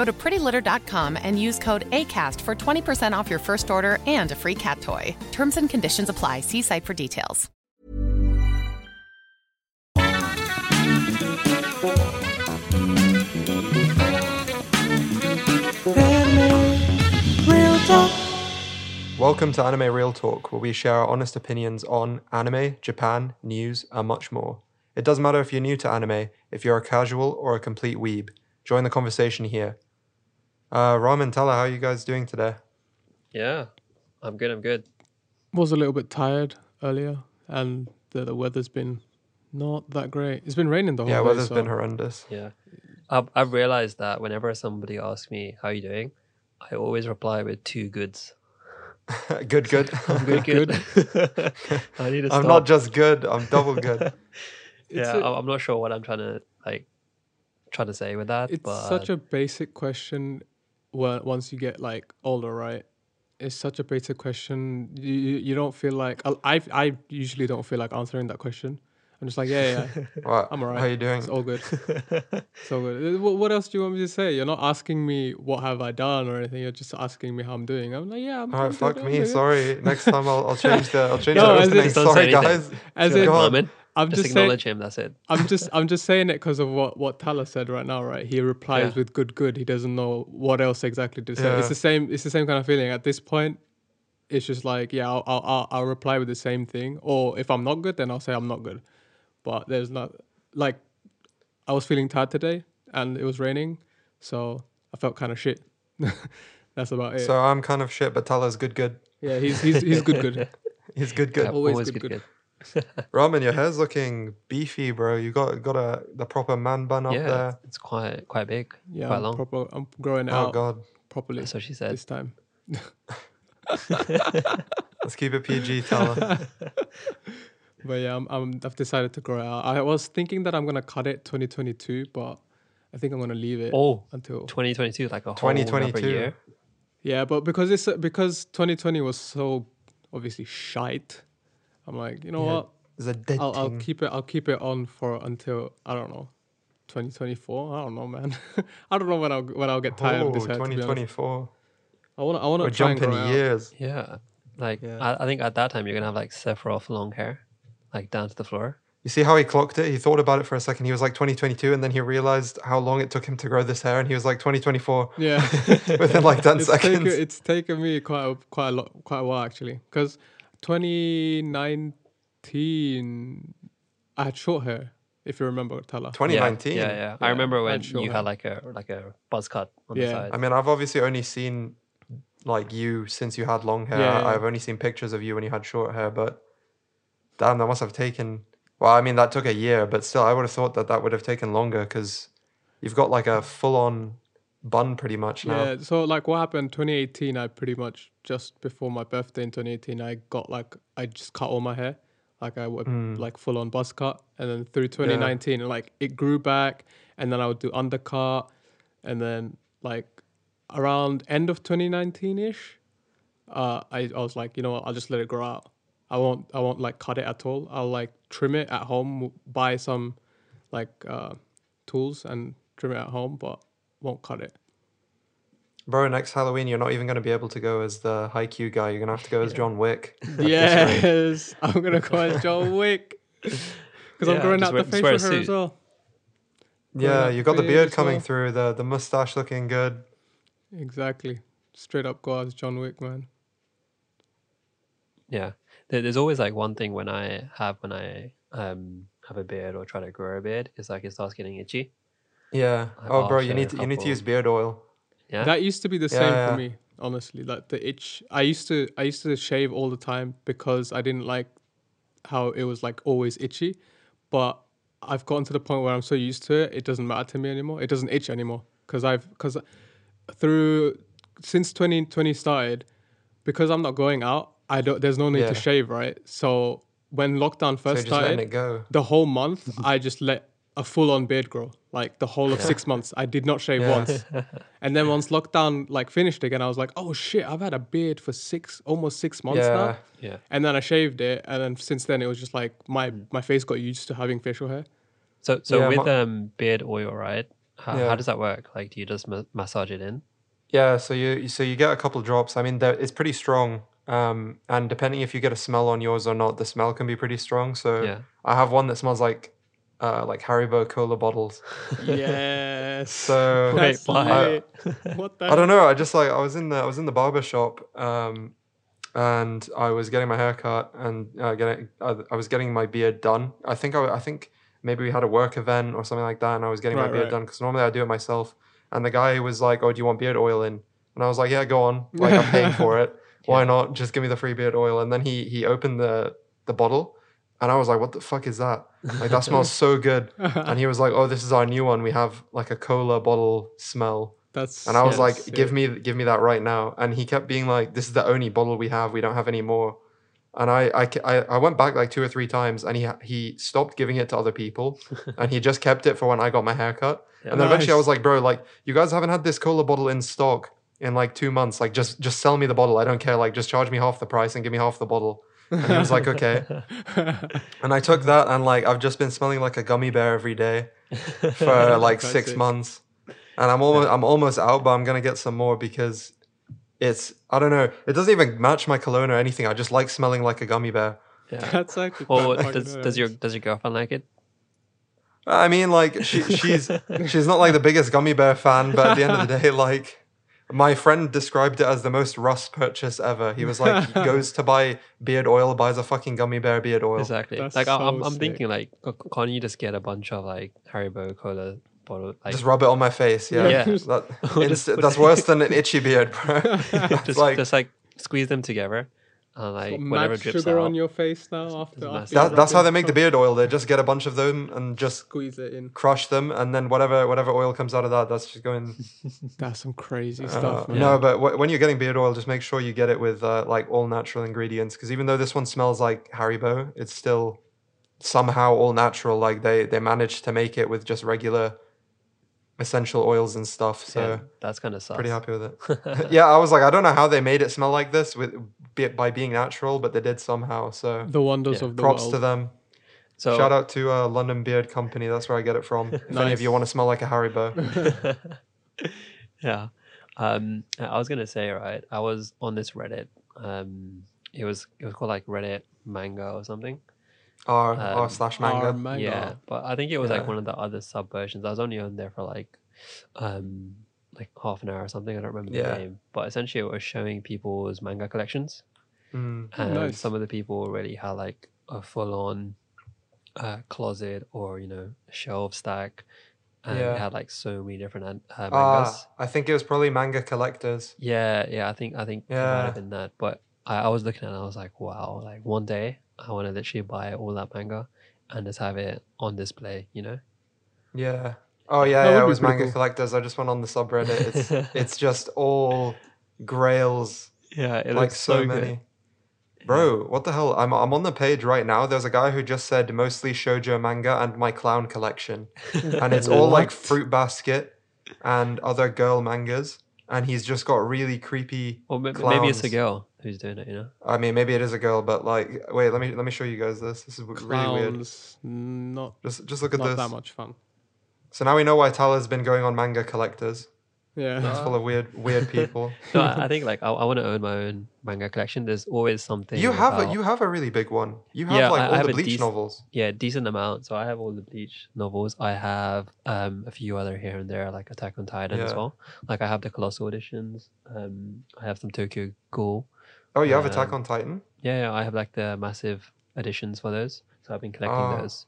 Go to prettylitter.com and use code ACAST for 20% off your first order and a free cat toy. Terms and conditions apply. See site for details. Welcome to Anime Real Talk, where we share our honest opinions on anime, Japan, news, and much more. It doesn't matter if you're new to anime, if you're a casual or a complete weeb. Join the conversation here. Uh, Ramen, Tala, how are you guys doing today? Yeah, I'm good. I'm good. was a little bit tired earlier, and the, the weather's been not that great. It's been raining the whole Yeah, day. weather's so- been horrendous. Yeah, I've I've realized that whenever somebody asks me how you doing, I always reply with two goods. good, good. I'm good, good. I need to I'm stop. not just good, I'm double good. yeah, a- I'm I'm not sure what I'm trying to like trying to say with that. It's but such a basic question. Well, once you get like older, right? It's such a basic question. You you you don't feel like I I I usually don't feel like answering that question. I'm just like, yeah, yeah, What? I'm alright. How you doing? It's all good. It's all good. Uh, What, what else do you want me to say? You're not asking me what have I done or anything. You're just asking me how I'm doing. I'm like, yeah, I'm. All fuck me. Sorry. Next time I'll, I'll change the I'll change No, the as in- opening. Just don't say Sorry, anything. guys. As Just in, God. Moment, I'm just, just saying. him. That's it. I'm just I'm just saying it because of what what Tala said right now, right? He replies Yeah. with good good. He doesn't know what else exactly to say. Yeah. It's the same. It's the same kind of feeling. At this point, it's just like yeah, I'll I'll, I'll, I'll reply with the same thing. Or if I'm not good, then I'll say I'm not good. But there's not like I was feeling tired today, and it was raining, so I felt kind of shit. That's about it. So I'm kind of shit, but Tala's good, good. yeah, he's he's he's good good. He's good, good. Yeah, always always good, good, good. Good. Ramen, your hair's looking beefy, bro. You got got a the proper man bun up Yeah, there. it's quite quite big. Yeah, quite I'm long. proper. I'm growing it Oh out god. properly That's what she said. this time. Let's keep it PG, Tala. But yeah, I'm, I'm, I've decided to grow out. I was thinking that I'm gonna cut it 2022, but I think I'm gonna leave it Oh, until 2022, like a whole 2022. another year. yeah. But because it's because 2020 was so obviously shite, I'm like, you know Yeah, what? There's a dead I'll, I'll keep it. I'll keep it on for until I don't know, 2024. I don't know, man. I don't know when I'll when I'll get tired oh, of this hair. to be honest. 2024. I want to. I want to try and jumping grow it out. years. Yeah, like Yeah. I, I think at that time you're gonna have like Sephiroth long hair, like down to the floor. You see how he clocked it? He thought about it for a second. He was like 2022, and then he realized how long it took him to grow this hair, and he was like 2024 Yeah. within like 10 it's seconds. Taken, it's taken me quite a, quite a lot, quite a while actually, because 2019 I had short hair. If you remember, Tala. 2019. Yeah, yeah. yeah. I Yeah, remember I when had you hair. had like a like a buzz cut on the Yeah. side. I mean, I've obviously only seen like you since you had long hair. Yeah, yeah. I've only seen pictures of you when you had short hair, but damn, that must have taken. Well, I mean, that took a year, but still, I would have thought that that would have taken longer because you've got like a full-on bun pretty much now. Yeah. So like, what happened? 2018. I pretty much just before my birthday in 2018, I got like I just cut all my hair, like I would Mm. like full on buzz cut, and then through 2019, like it grew back, and then I would do undercut, and then like around end of 2019 ish, uh, I I was like, you know what, I'll just let it grow out. I won't I won't like cut it at all. I'll like trim it at home, buy some like uh, tools and trim it at home, but won't cut it. Bro, next Halloween you're not even going to be able to go as the high Q guy. You're going to have to go as John Wick. yes, I'm gonna go as John Wick because I'm growing out the just wear a facial hair as well. Yeah, out you got the beard beard coming well. through, the the mustache looking good. Exactly. Straight up go as John Wick, man. Yeah, there's always like one thing when I have when I um have a beard or try to grow a beard is like it starts getting itchy. Yeah. I've Oh, bro, you need to, you need to use beard oil. Yeah, That used to be the Yeah, same yeah. for me, honestly. Like the itch. I used to I used to shave all the time because I didn't like how it was like always itchy. But I've gotten to the point where I'm so used to it, it doesn't matter to me anymore. It doesn't itch anymore because I've because through since 2020 started, because I'm not going out. I don't. There's no need Yeah. to shave, right? So when lockdown first just letting started, the whole month I just let a full on beard grow. Like the whole of six months. I did not shave Yeah. once. And then once lockdown like finished again, I was like, oh shit, I've had a beard for six almost six months Yeah. now. yeah. And then I shaved it and then since then it was just like my my face got used to having facial hair. So so Yeah, with my- um beard oil, right? How, Yeah. how does that work? Like, do you just ma- massage it in? Yeah, so you so you get a couple drops. I mean, they're- it's pretty strong. Um, and depending if you get a smell on yours or not, the smell can be pretty strong. So Yeah. I have one that smells like uh, like Haribo cola bottles. Yes. So That's why? lit. what the I don't know. I just like I was in the I was in the barber shop, um, and I was getting my hair cut and uh, getting I, I was getting my beard done. I think I, I think maybe we had a work event or something like that, and I was getting my beard right. done because normally I do it myself. And the guy was like, "Oh, do you want beard oil in?" And I was like, "Yeah, go on. Like I'm paying for it. Why not? Just give me the free beard oil." And then he he opened the the bottle. And I was like, "What the fuck is that? Like that smells so good." And he was like, "Oh, this is our new one. We have like a cola bottle smell." That's And I was so like. "Give me, give me that right now." And he kept being like, "This is the only bottle we have. We don't have any more." And I, I, I, I went back like two or three times, and he, he stopped giving it to other people, and he just kept it for when I got my haircut. And then eventually, I was like, "Bro, like you guys haven't had this cola bottle in stock in like two months. Like just, just sell me the bottle. I don't care. Like just charge me half the price and give me half the bottle." And he was like, "Okay." and I took that, and like I've just been smelling like a gummy bear every day for like That's six it. months, and I'm almost I'm almost out, but I'm gonna get some more because it's I don't know. It doesn't even match my cologne or anything. I just like smelling like a gummy bear. Yeah. That's actually Well, quite does, does your does your girlfriend like it? I mean, like she, she's she's not like the biggest gummy bear fan, but at the end of the day, like my friend described it as the most Russ purchase ever. He was like, he goes to buy beard oil, buys a fucking gummy bear beard oil. Exactly. That's like I- I'm, I'm sick. thinking like, can't you just get a bunch of like Haribo cola bottle? Like, Just rub it on my face. Yeah, Yeah. That, inst- that's worse than an itchy beard, bro. Just like just like squeeze them together, and like Got whatever drips sugar out. on your face now after, after that, that's rub how they make the beard oil. They just get a bunch of them and just Squeeze it in. crush them, and then whatever whatever oil comes out of that, that's just going. That's some crazy Uh, stuff, man. No, but wh- when you're getting beard oil, just make sure you get it with uh, like all natural ingredients. Because even though this one smells like Haribo, it's still somehow all natural. Like they they managed to make it with just regular essential oils and stuff. So yeah, that's kind of sus. pretty happy with it. yeah, I was like, I don't know how they made it smell like this with be- by being natural, but they did somehow. So The wonders Yeah. of the props world. to them. So Shout out to uh, London Beard Company. That's where I get it from. If any of you want to smell like a Haribo. yeah, um, I was gonna say right. I was on this Reddit. Um, it was it was called like Reddit manga or something. R Um, R slash Our manga. Yeah, but I think it was like one of the other sub versions. I was only on there for like, um, like half an hour or something. I don't remember Yeah. the name, but essentially it was showing people's manga collections, Mm. and nice. some of the people already had like a full on uh, closet or you know shelf stack, and Yeah. it had like so many different uh, mangas. Ah, I think it was probably manga collectors. Yeah, yeah, I think I think it might have been that. But I, I was looking at it and I was like, wow, like one day I want to literally buy all that manga and just have it on display, you know? Yeah. Oh yeah, That yeah. would It was manga cool. collectors. I just went on the subreddit. It's it's just all grails, Yeah, it like looks so, so, many. good. Bro, what the hell? I'm I'm on the page right now. There's a guy who just said mostly shojo manga and my clown collection, and it's all like Fruit Basket and other girl mangas. and he's just got really creepy. Or ma- maybe it's a girl who's doing it. You know. I mean, maybe it is a girl, but like, wait, let me let me show you guys this. This is w- really weird. Clowns, not Just just look at not this. that much fun. So now we know why Tyler's been going on manga collectors. Yeah. It's full of weird weird people. No, I, I think like I, I want to own my own manga collection. There's always something. you have a you have a really big one. You have Yeah, like I- I all have the Bleach dec- novels. yeah decent amount. So I have all the Bleach novels. I have um a few other here and there, like Attack on Titan as well. Like I have the Colossal editions. Um, I have some Tokyo Ghoul. Oh, you have Attack Um, on Titan. Yeah, yeah, I have like the massive editions for those. So I've been collecting Oh. those.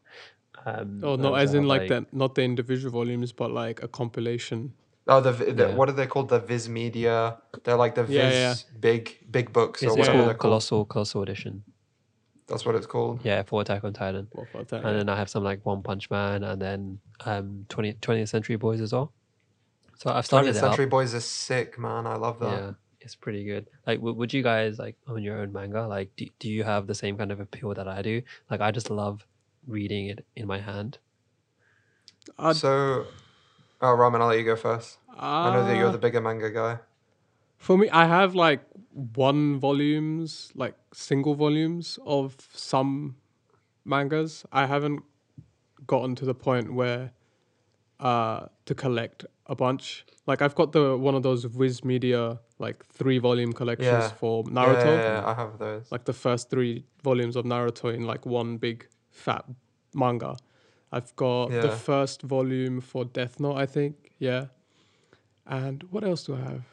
Um, Oh, and not as in have, like that, not the individual volumes, but like a compilation. Oh, the, the Yeah. what are they called? The Viz Media. They're like the Viz Yeah, yeah. big big books It's, or it's whatever they're called called. Colossal Colossal edition. That's what it's called. Yeah, for Attack on Titan. What for that, and then I have some like One Punch Man, and then um 20, 20th Century Boys as well. So I've started 20th it Century up. Boys is sick, man. I love that. Yeah, it's pretty good. Like, w- would you guys like own your own manga? Like, do, do you have the same kind of appeal that I do? Like, I just love reading it in my hand. I'd- So, oh, Ramen, I'll let you go first. I know that you're Uh, the bigger manga guy. For me, I have like one volumes, like single volumes of some mangas. I haven't gotten to the point where uh to collect a bunch. Like I've got the one of those Viz Media like three volume collections Yeah. for Yeah, Naruto. yeah, yeah, I have those. Like the first three volumes of Naruto in like one big fat manga. I've got the first volume for Death Note, I think. Yeah. And what else do I have?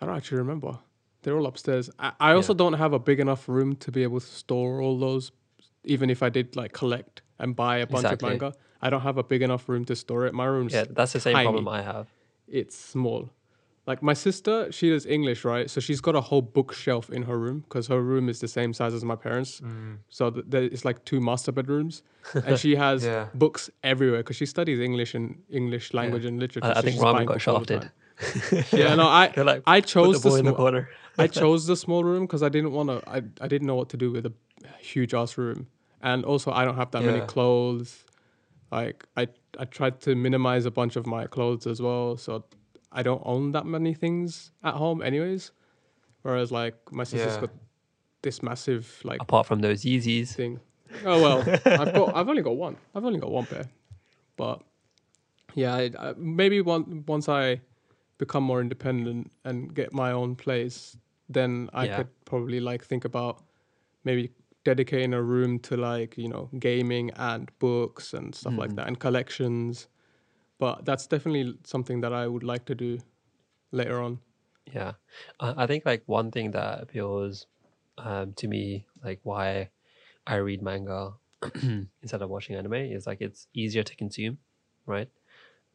I don't actually remember. They're all upstairs. I, I also don't have a big enough room to be able to store all those, even if I did like collect and buy a bunch Exactly. of manga. I don't have a big enough room to store it. My room's Yeah, that's the same tiny. problem I have. It's small. Like my sister, she does English, right? So she's got a whole bookshelf in her room because her room is the same size as my parents. Mm. So th- there, it's like two master bedrooms, and she has Yeah. books everywhere because she studies English and English language and literature. I, I so think she's Ramen buying got books all shafted. time. Yeah, no, I like, I chose the the, boy the small, corner. I chose the small room because I didn't want to. I I didn't know what to do with a huge ass room, and also I don't have that many clothes. Like I I tried to minimize a bunch of my clothes as well, so I don't own that many things at home, anyways. Whereas like my sister's Yeah. got this massive like Apart from those Yeezys. thing. Oh well, I've got I've only got one. I've only got one pair, but yeah, I, I, maybe one, once I become more independent and get my own place, then I Yeah. could probably like think about maybe dedicating a room to like you know gaming and books and stuff like mm. that and collections. But that's definitely something that I would like to do later on. Yeah, I think like one thing that appeals um, to me, like why I read manga instead of watching anime, is like it's easier to consume, right?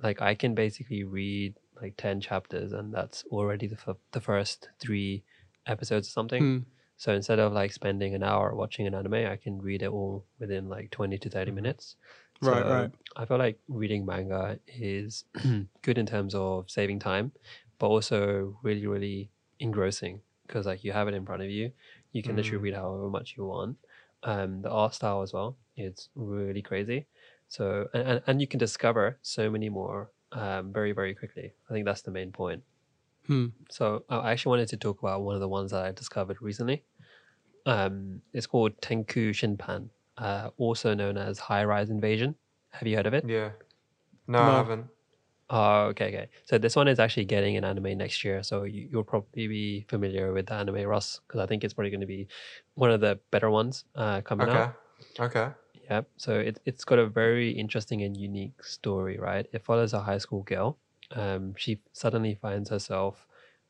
Like I can basically read like ten chapters, and that's already the f- the first three episodes or something. Hmm. So instead of like spending an hour watching an anime, I can read it all within like twenty to 30 minutes. Right, So right. I feel like reading manga is good in terms of saving time, but also really, really engrossing because like you have it in front of you. You can literally read however much you want. Um, the art style as well, it's really crazy. So and, and, and you can discover so many more um, very, very quickly. I think that's the main point. Hmm. So I actually wanted to talk about one of the ones that I discovered recently. Um, it's called Tenku Shinpan, uh, also known as High Rise Invasion. Have you heard of it? Yeah. No, I No. haven't. Oh, okay, okay. So this one is actually getting an anime next year. So you, you'll probably be familiar with the anime Russ, because I think it's probably going to be one of the better ones uh, coming Okay. out. Okay. Yeah. So it, it's got a very interesting and unique story, right? It follows a high school girl. Um, she suddenly finds herself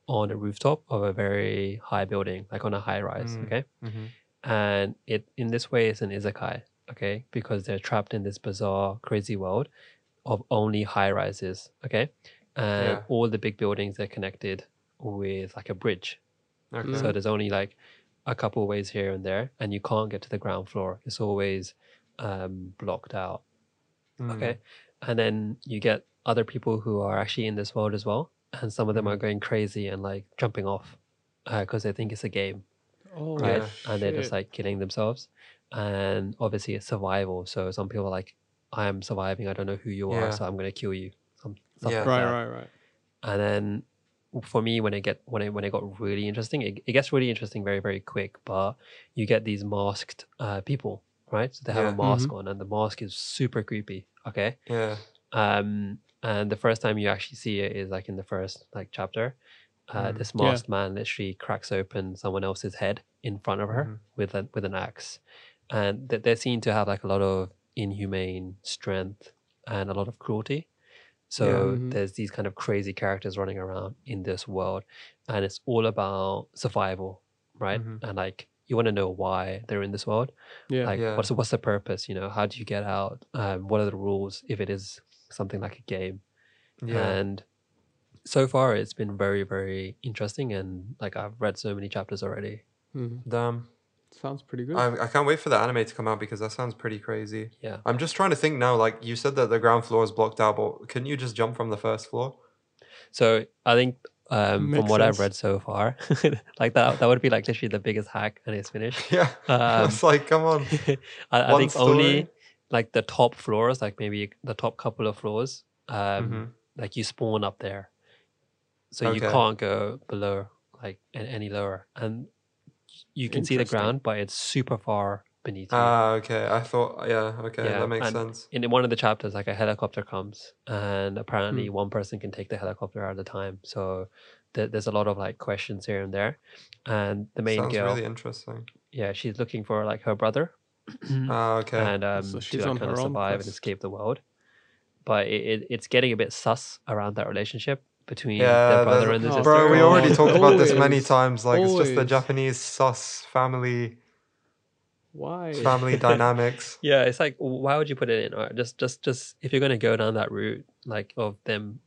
on a rooftop of a very high building, like on a high rise. Mm. Okay. Mhm. And it in this way is an isekai, okay? Because they're trapped in this bizarre, crazy world of only high rises. Okay. And Yeah. all the big buildings are connected with like a bridge. Okay. So there's only like a couple ways here and there, and you can't get to the ground floor. It's always um, blocked out. Mm. Okay. And then you get other people who are actually in this world as well. And some of them are going crazy and like jumping off because they think it's a game, Oh, right? Yeah. And they're just like killing themselves. And obviously, it's survival. So some people are like, I am surviving. I don't know who you Yeah. are. So I'm going to kill you. Some, stuff Yeah. like right, that. right, right. And then for me when it get when it when it got really interesting, it, it gets really interesting very very quick. But you get these masked uh, people, right? So they have Yeah. a mask on, and the mask is super creepy. Okay, Yeah. um, and the first time you actually see it is like in the first like chapter. Uh, Mm. This Yeah. masked man literally cracks open someone else's head in front of her Mhm. with a with an axe, and th- they seem to have like a lot of inhumane strength and a lot of cruelty. So Mhm. there's these kind of crazy characters running around in this world, and it's all about survival, right? Mhm. And like you want to know why they're in this world. Yeah. Like Yeah. what's the, what's the purpose? You know, how do you get out? Um, what are the rules if it is something like a game? Yeah. And so far, it's been very very interesting, and like I've read so many chapters already. Mhm. Damn. Sounds pretty good. I, I can't wait for the anime to come out because that sounds pretty crazy. Yeah. I'm just trying to think now. Like you said that the ground floor is blocked out, but couldn't you just jump from the first floor? So I think um, from Makes what I've read so far, like that that would be like literally the biggest hack, and it's finished. Yeah. Um, it's like, come on. I, I One think only like the top floors, like maybe the top couple of floors, um, Mhm. like you spawn up there, so you can't go below like any lower, and you can see the ground, but it's super far beneath you. Ah, okay. I thought, yeah, okay, Yeah, that makes and sense. in one of the chapters, like a helicopter comes, and apparently Hmm. one person can take the helicopter at a time. So th- there's a lot of like questions here and there, and the main Sounds girl, really interesting. yeah, she's looking for like her brother, Ah, okay. and um, So to she's like, on kind of own survive and escape the world. But it, it, it's getting a bit sus around that relationship between yeah, the brother there's- and the Oh, sister. bro, we God. already talked about this many times. Like, it's just the Japanese sus family Why? family dynamics. Yeah, it's like why would you put it in? Or just just just if you're gonna go down that route, like of them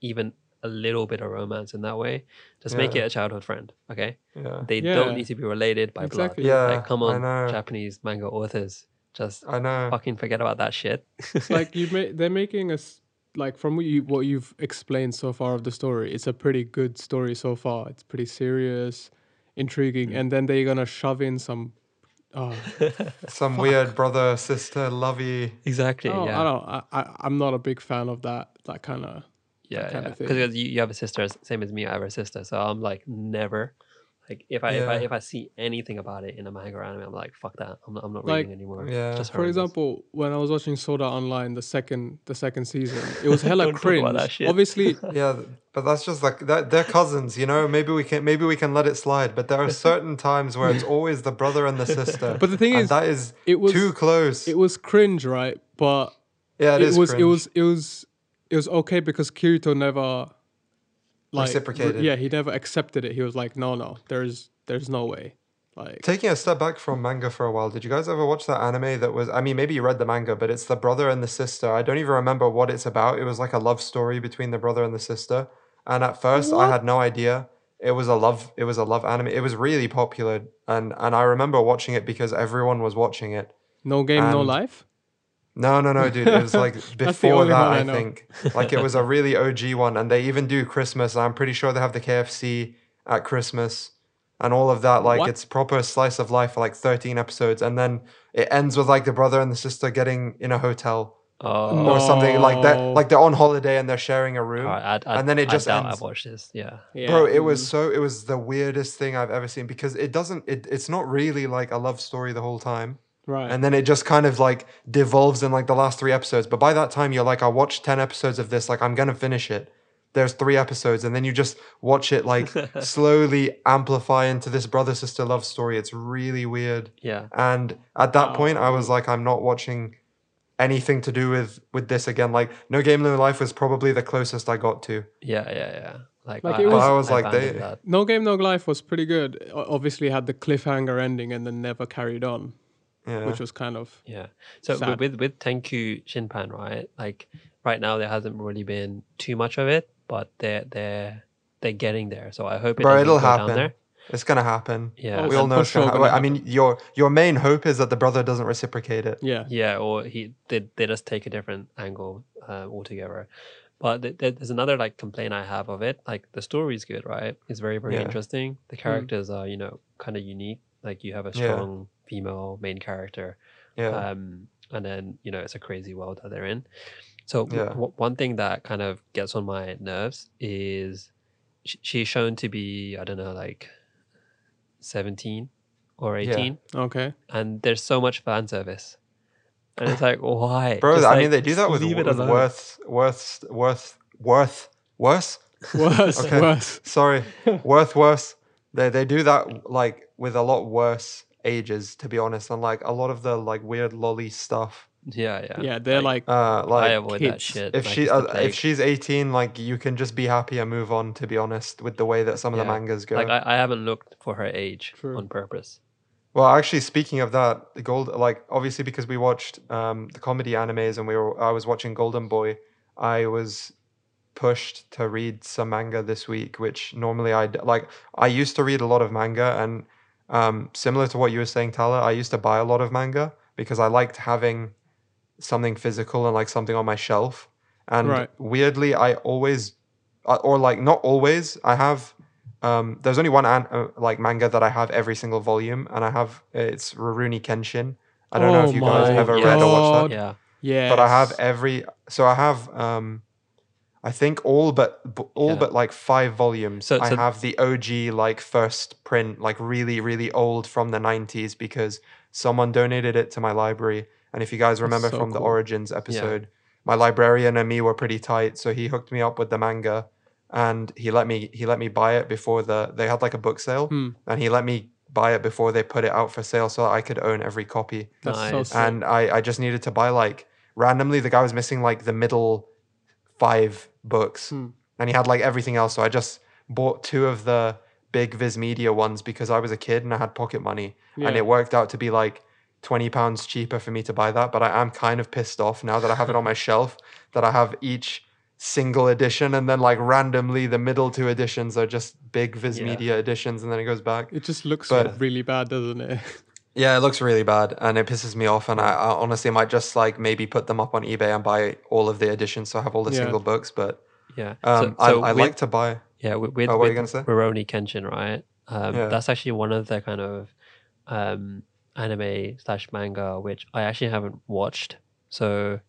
even a little bit of romance in that way, just make it a childhood friend. Okay. Yeah, They Yeah. don't need to be related by Exactly. blood. Yeah, Like come on. Japanese manga authors. Just I know. fucking forget about that shit. like you ma- they're making us like from what you what you've explained so far of the story it's a pretty good story so far it's pretty serious intriguing Mm. and then they're gonna shove in some oh, Some weird brother sister lovey. exactly. oh, yeah. I don't I, I i'm not a big fan of that that kind of yeah, kind yeah. of. Because you, you have a sister, same as me. I have a sister, so I'm like never. Like if I if I if I see anything about it in a manga or anime, I'm like fuck that. I'm not, I'm not Like, reading anymore. yeah. Just for horrendous. example when i was watching Sword Art Online the second the second season it was hella cringe about that shit. obviously Yeah, but that's just like that. They're cousins, you know. Maybe we can maybe we can let it slide. But there are certain times where it's always the brother and the sister. But the thing and is, that is it was- too close. it was cringe right but yeah, it, is was it was it was it was okay because Kirito never like Reciprocated. yeah, he never accepted it. He was like, no, no, there's there's no way. Like Taking a step back from manga for a while, did you guys ever watch that anime that was? I mean, maybe you read the manga, but it's the brother and the sister. I don't even remember what it's about. It was like a love story between the brother and the sister. And at first, I had no idea it was a love. It was a love anime. It was really popular, and and I remember watching it because everyone was watching it. no game, no life. No, no, no, dude. It was like before that, I I, think. Like it was a really OG one, and they even do Christmas. I'm pretty sure they have the KFC at Christmas and all of that. Like What? it's proper slice of life for like 13 episodes, and then it ends with like the brother and the sister getting in a hotel Oh, or something like that. Like they're on holiday and they're sharing a room. Alright, I, I, and then it just doubt ends. I've watched this. Yeah. Yeah. Bro, it was so it was the weirdest thing I've ever seen because it doesn't it, it's not really like a love story the whole time right. and then it just kind of like devolves in like the last three episodes but by that time you're like i watched 10 episodes of this like i'm gonna finish it there's three episodes and then you just watch it like slowly amplify into this brother sister love story it's really weird Yeah. and at that oh, point i was like i'm not watching anything to do with with this again like no game no life was probably the closest i got to Yeah. Yeah. Yeah. Like, Like, I, it was- I was like, they- that. no game, no life was pretty good. Obviously, had the cliffhanger ending and then never carried on, yeah which was kind of Yeah. So with, Sad. with with Tenku Shinpan, right? Like right now there hasn't really been too much of it, but they're they're they're getting there. So I hope it Bro, it'll go down happen. there. It's gonna happen. Yeah. we all know it's sure happen. gonna I mean, your your main hope is that the brother doesn't reciprocate it. yeah. Yeah, or he they, they just take a different angle uh, altogether. But th- th- there's another like complaint I have of it. Like the story's good, right? It's very very Yeah. interesting. The characters are you know kind of unique. Like you have a Yeah. strong female main character, Yeah, um, and then you know it's a crazy world that they're in. So Yeah. w- one thing that kind of gets on my nerves is sh- she's shown to be I don't know like seventeen or eighteen, Okay. and there's so much fan service, and it's like why, Bro, Just, I like, mean, they do that with, leave it with alone. worth, worth, worth, worth, worse. Worse. Okay. Worse. Sorry, worth worse. They they do that like with a lot worse ages, to be honest, and like a lot of the like weird lolly stuff. Yeah, yeah, Yeah, they're like, Uh, I like avoid that shit. if like, she uh, if she's 18, like you can just be happy and move on. To be honest, with the way that some of the mangas go. like I, I haven't looked for her age True. on purpose. Well, actually, speaking of that, the gold like obviously because we watched um, the comedy animes and we were I was watching Golden Boy, I was pushed to read some manga this week, which normally I like. I used to read a lot of manga, and um, similar to what you were saying, Tala, I used to buy a lot of manga because I liked having something physical and like something on my shelf. And Right. weirdly, I always, uh, or like not always, I have. Um, there's only one an- uh, like manga that I have every single volume, and I have it's Rurouni Kenshin. I don't know Oh if you guys my ever yeah. read or watched that Yeah, yeah. but I have every so I have um I think all but all Yeah. but like five volumes. So- I have the OG like first print, like really really old from the nineties because someone donated it to my library. And if you guys remember so from the. Origins episode, my librarian and me were pretty tight, so he hooked me up with the manga, and he let me he let me buy it before the they had like a book sale, Hmm. and he let me buy it before they put it out for sale, so that I could own every copy That's so Nice. sick. and I, I just needed to buy like randomly the guy was missing like the middle five books Hmm. and he had like everything else so i just bought two of the big viz media ones because i was a kid and i had pocket money and it worked out to be like 20 pounds cheaper for me to buy that but i am kind of pissed off now that i have it on my shelf that i have each single edition and then like randomly the middle two editions are just big viz Yeah. media editions and then it goes back It just looks But- really bad, doesn't it? yeah, it looks really bad, and it pisses me off. And I, I honestly might just like maybe put them up on eBay and buy all of the editions, so I have all the Yeah. single books. But yeah. um, so, so I, I with, like to buy. yeah with, with, Oh, what were with gonna say? Rurouni Kenshin, right? Um, Yeah. That's actually one of the kind of um, anime slash manga which I actually haven't watched. So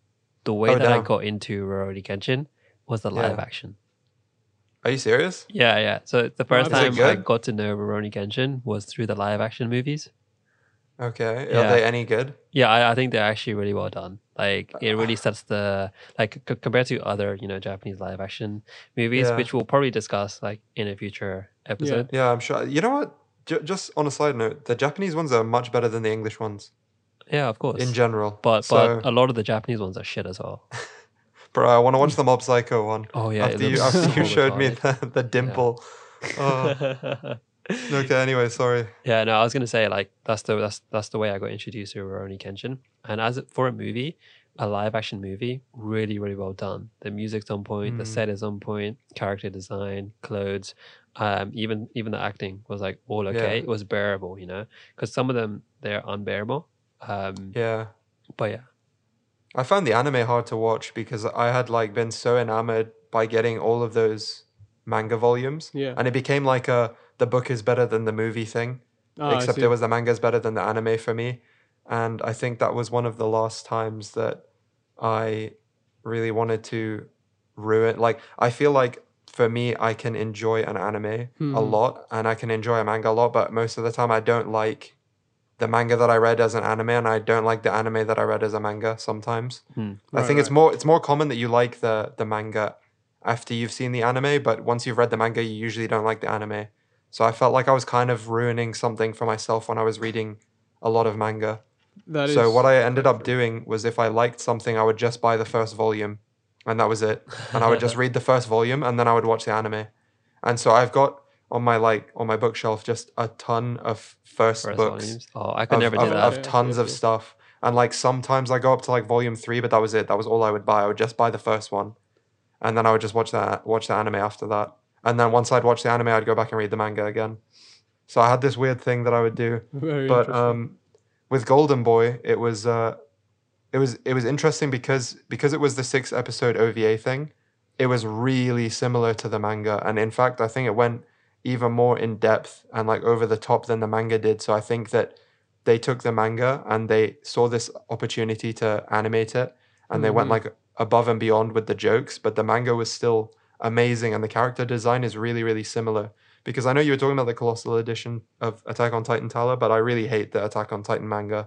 the way Oh, that I got into Rurouni Kenshin was the live Yeah. action. Are you serious? Yeah, yeah. So the first it time I got to know Rurouni Kenshin was through the live action movies. Okay, Yeah. are they any good? Yeah, I, I think they're actually really well done. Like it really ah. sets the like c- compared to other you know Japanese live action movies, Yeah. which we'll probably discuss like in a future episode. Yeah, I'm sure. You know what? J- just on a side note, the Japanese ones are much better than the English ones Yeah, of course. in general. but so, but a lot of the Japanese ones are shit as well. bro, I want to watch the Mob Psycho one. Oh yeah, after you after so you showed me the, the dimple. Oh, okay. Anyway, sorry. Yeah, no, I was gonna say like that's the that's that's the way I got introduced to Rurouni Kenshin. And as for a movie, a live action movie, really really well done. The music's on point, the Mm. set is on point, character design, clothes, um, even even the acting was like all okay. Yeah. It was bearable, you know, because some of them they're unbearable. Um, Yeah. but yeah, I found the anime hard to watch because I had like been so enamored by getting all of those manga volumes. Yeah. And it became like a the book is better than the movie thing. I except it was the manga is better than the anime for me. And I think that was one of the last times that I really wanted to ruin like I feel like for me I can enjoy an anime a Hmm. lot and I can enjoy a manga a lot, but most of the time I don't like the manga that I read as an anime and I don't like the anime that I read as a manga sometimes. Hmm. I Right, think it's more it's more common that you like the the manga after you've seen the anime, but once you've read the manga, you usually don't like the anime. So I felt like I was kind of ruining something for myself when I was reading a lot of manga. That so is what I ended up doing was if I liked something, I would just buy the first volume, and that was it. And I would just read the first volume, and then I would watch the anime. And so I've got on my like on my bookshelf just a ton of first, first books volumes. Oh, I could of, never do of, that. of Yeah, tons yeah, of stuff. And like sometimes I go up to like volume three, but that was it. That was all I would buy. I would just buy the first one, and then I would just watch that watch the anime after that. And then once I'd watch the anime, I'd go back and read the manga again. So I had this weird thing that I would do. Very But um, with Golden Boy, it was uh, it was it was interesting because because it was the six episode OVA thing. It was really similar to the manga, and in fact, I think it went even more in depth and like over the top than the manga did. So I think that they took the manga and they saw this opportunity to animate it, and they went Mhm. like above and beyond with the jokes. But the manga was still amazing, and the character design is really, really similar. Because I know you were talking about the Colossal Edition of Attack on Titan Tala, but I really hate the Attack on Titan manga.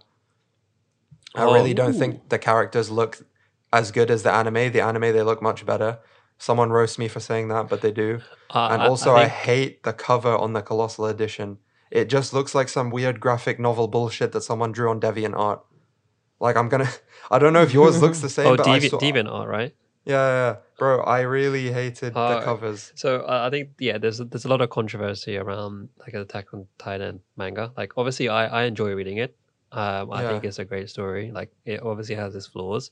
I Oh. really don't think the characters look as good as the anime. The anime they look much better. Someone roast me for saying that, but they do. Uh, and I- I also, I, think- hate the cover on the Colossal Edition. It just looks like some weird graphic novel bullshit that someone drew on DeviantArt. Like I'm gonna, I don't know if yours looks the same. oh, but I saw, DeviantArt, right? Yeah, yeah, yeah. bro. I really hated the Uh, covers. So uh, I think yeah, there's there's a lot of controversy around like Attack on Titan manga. Like obviously, I I enjoy reading it. Um, I think it's a great story. Like it obviously has its flaws,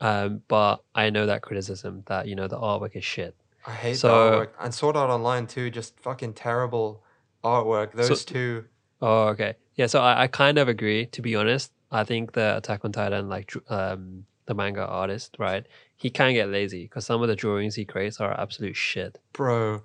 um, but I know that criticism that you know the artwork is shit. I hate so- the artwork and Sword Art Online too. Just fucking terrible artwork. Those two. Oh, okay. Yeah, so I, I kind of agree. To be honest, I think the Attack on Titan, like um, the manga artist, right? He can get lazy because some of the drawings he creates are absolute shit. Bro,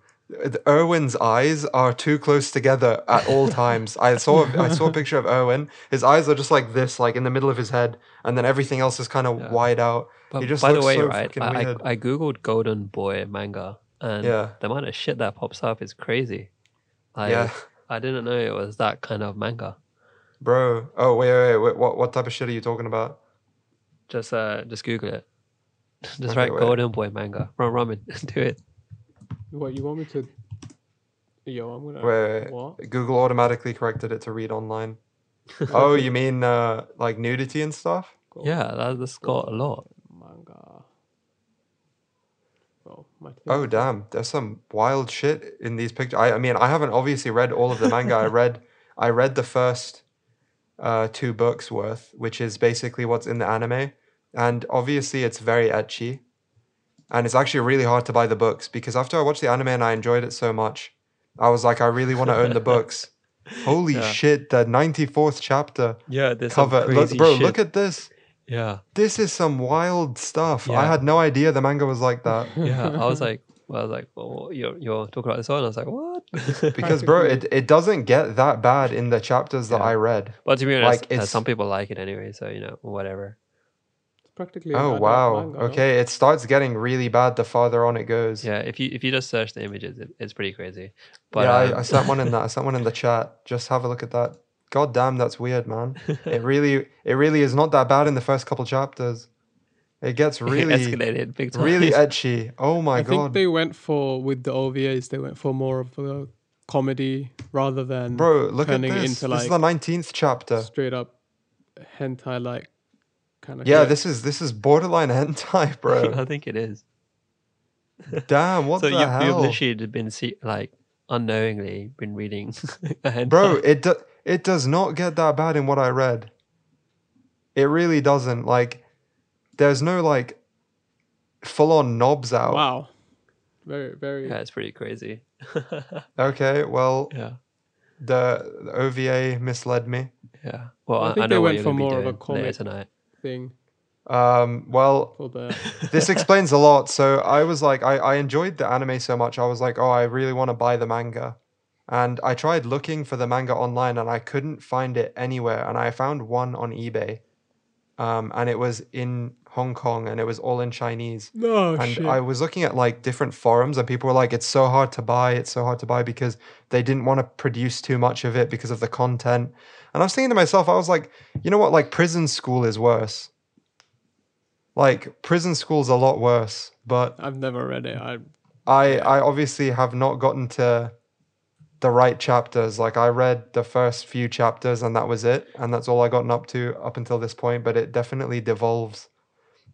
Erwin's eyes are too close together at all times. I saw I saw a picture of Erwin. His eyes are just like this, like in the middle of his head, and then everything else is kind of Yeah. wide out. But by the way, so right? I, I. I googled Golden Boy manga, and Yeah. the amount of shit that pops up is crazy. Like, Yeah. I didn't know it was that kind of manga. Bro, oh wait, wait, wait, what what type of shit are you talking about? Just uh, just Google it. Just write. Golden Boy manga. Ron Ramen, do it. What you want me to? Yo, I'm gonna. Wait, wait, What? Google automatically corrected it to read online. oh, you mean uh, like nudity and stuff? Yeah, that, that's got a lot. Manga. Oh, my thing- Oh damn, there's some wild shit in these pictures. I, I mean, I haven't obviously read all of the manga. I read I read the first uh, two books worth, which is basically what's in the anime, and obviously it's very ecchi, and it's actually really hard to buy the books because after I watched the anime and I enjoyed it so much, I was like, I really want to own the books. Holy Yeah. shit! The ninety fourth chapter Yeah, there's cover. Look, bro, shit. look at this. yeah, This is some wild stuff. I had no idea the manga was like that. yeah. I was like, well, I was like, well, you're you're talking about this one. I was like, what? because bro it, it doesn't get that bad in the chapters that Yeah. i read but to be honest, Like, uh, it's- some people like it anyway. So you know, whatever. It's practically. oh wow manga, no? okay it starts getting really bad the farther on it goes Yeah, if you if you just search the images, it, it's pretty crazy. But yeah um, I, I sent one in that i sent one in the chat just have a look at that god damn that's weird man it really it really is not that bad in the first couple chapters it gets it really escalated big time. really ecchi oh my god. I think they went for with the OVAs. They went for more of a comedy rather than bro look at turning it this into this is the 19th chapter straight up hentai like kind of. yeah this is this is borderline hentai bro I think it is. damn what so the you've, hell you've literally been see, like unknowingly been reading a hentai. bro it do, it does not get that bad in what i read it really doesn't like there's no like full-on knobs out Wow. Very very. yeah, it's pretty crazy. okay well yeah, the, the ova misled me yeah. Well, I I, think I they know what went for more of a doing later comic. tonight. Thing. Um well this explains a lot. So i was like I, I enjoyed the anime so much. I was like oh i really want to buy the manga. And i tried looking for the manga online and i couldn't find it anywhere. And i found one on ebay. Um, and it was in hong kong and it was all in chinese No and shit. I was looking at like different forums, and people were like, "It's so hard to buy. It's so hard to buy because they didn't want to produce too much of it because of the content." And I was thinking to myself, I was like, "You know what? Like prison school is worse. Like prison school's a lot worse." But I've never read it. I I I obviously have not gotten to the right chapters. Like I read the first few chapters, and that was it, and that's all I gotten up to up until this point. But it definitely devolves.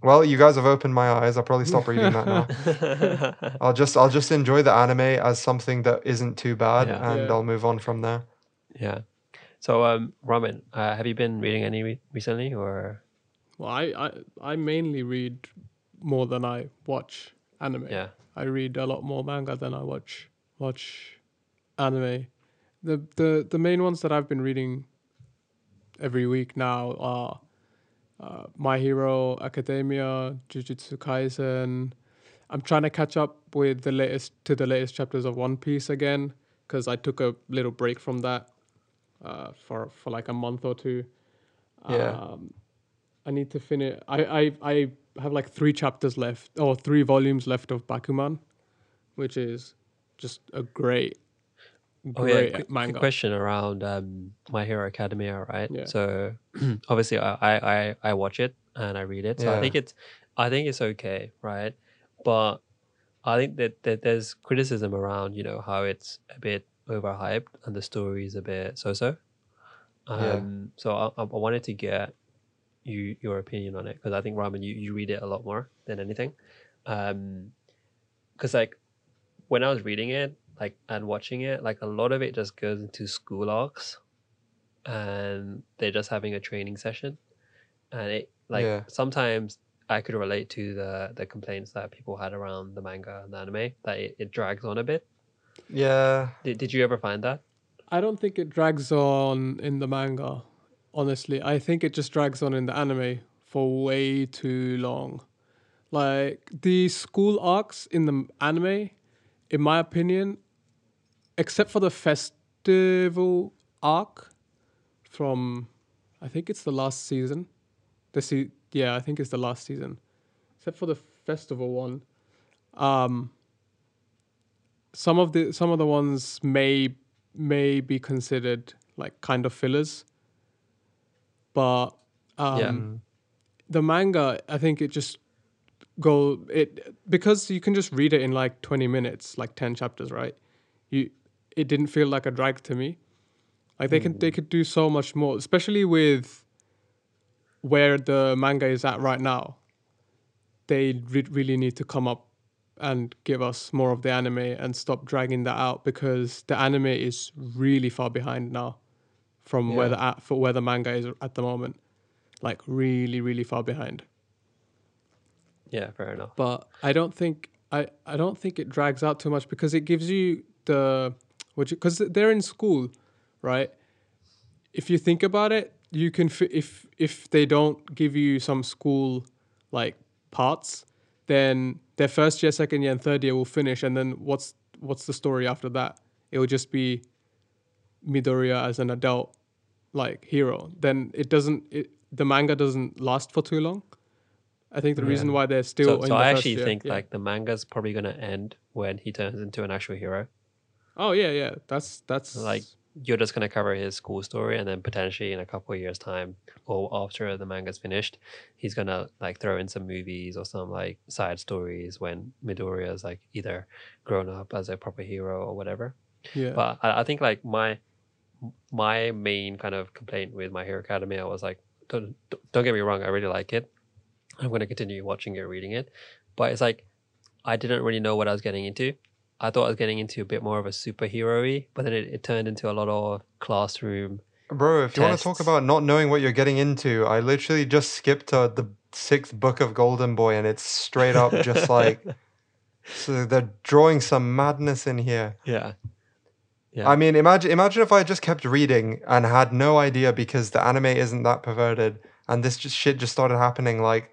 Well, you guys have opened my eyes. I'll probably stop reading that now. I'll just I'll just enjoy the anime as something that isn't too bad, Yeah. and Yeah. I'll move on from there. yeah. So, um, Ramen, uh, have you been reading any re- recently, or well, I, I I mainly read more than I watch anime. yeah? I read a lot more manga than I watch watch anime. The the the main ones that I've been reading every week now are uh, My Hero Academia, Jujutsu Kaisen. I'm trying to catch up with the latest to the latest chapters of One Piece again because I took a little break from that uh, for for like a month or two. Yeah. Um, I need to finish. I, I I have like three chapters left or three volumes left of Bakuman, which is just a great, Oh yeah, great quick, question around um, My Hero Academia, right? Yeah. So obviously, I, I I watch it and I read it, so I think it's I think it's okay, right? But I think that, that there's criticism around, you know, how it's a bit overhyped and the story is a bit so-so. Um, Yeah. So I, I wanted to get you your opinion on it because I think Ramen, you, you read it a lot more than anything. Um, because like when I was reading it, like and watching it, like a lot of it just goes into school arcs, and they're just having a training session, and it like Yeah. sometimes I could relate to the the complaints that people had around the manga and the anime that it, it drags on a bit. Yeah. Did, did you ever find that? I don't think it drags on in the manga. Honestly, I think it just drags on in the anime for way too long. Like the school arcs in the anime, in my opinion, except for the festival arc from, I think it's the last season. The se- yeah, I think it's the last season. Except for the festival one, um, some of the some of the ones may may be considered like kind of fillers, but um, Yeah. the manga, I think it just go it because you can just read it in like 20 minutes, like 10 chapters, right? You it didn't feel like a drag to me. Like they can they could do so much more, especially with where the manga is at right now. They re- really need to come up and give us more of the anime and stop dragging that out because the anime is really far behind now from where the at for where the manga is at the moment. Like really, really far behind. Yeah, fair enough. But I don't think I, I don't think it drags out too much because it gives you the which because they're in school, right? If you think about it, you can if if they don't give you some school like parts, then their first year, second year, and third year will finish, and then what's what's the story after that? It will just be Midoriya as an adult like hero. Then it doesn't it, the manga doesn't last for too long. I think the reason why they're still So, so I actually year- think yeah. like the manga's probably gonna end when he turns into an actual hero. Oh yeah yeah that's that's Like you're just gonna cover his school story, and then potentially in a couple of years' time, or after the manga's finished, he's gonna like throw in some movies or some like side stories when Midoriya's like either grown up as a proper hero or whatever. yeah But I, I think like my my main kind of complaint with My Hero Academia was like, don't don't get me wrong, I really like it. I'm going to continue watching it, reading it, but it's like I didn't really know what I was getting into. I thought I was getting into a bit more of a superhero-y, but then it, it turned into a lot of classroom. Bro, if you want to talk about not knowing what you're getting into, I literally just skipped to the sixth book of Golden Boy and it's straight up just like. So they're drawing some madness in here. Yeah, yeah, I mean, imagine imagine if I just kept reading and had no idea because the anime isn't that perverted and this just shit just started happening like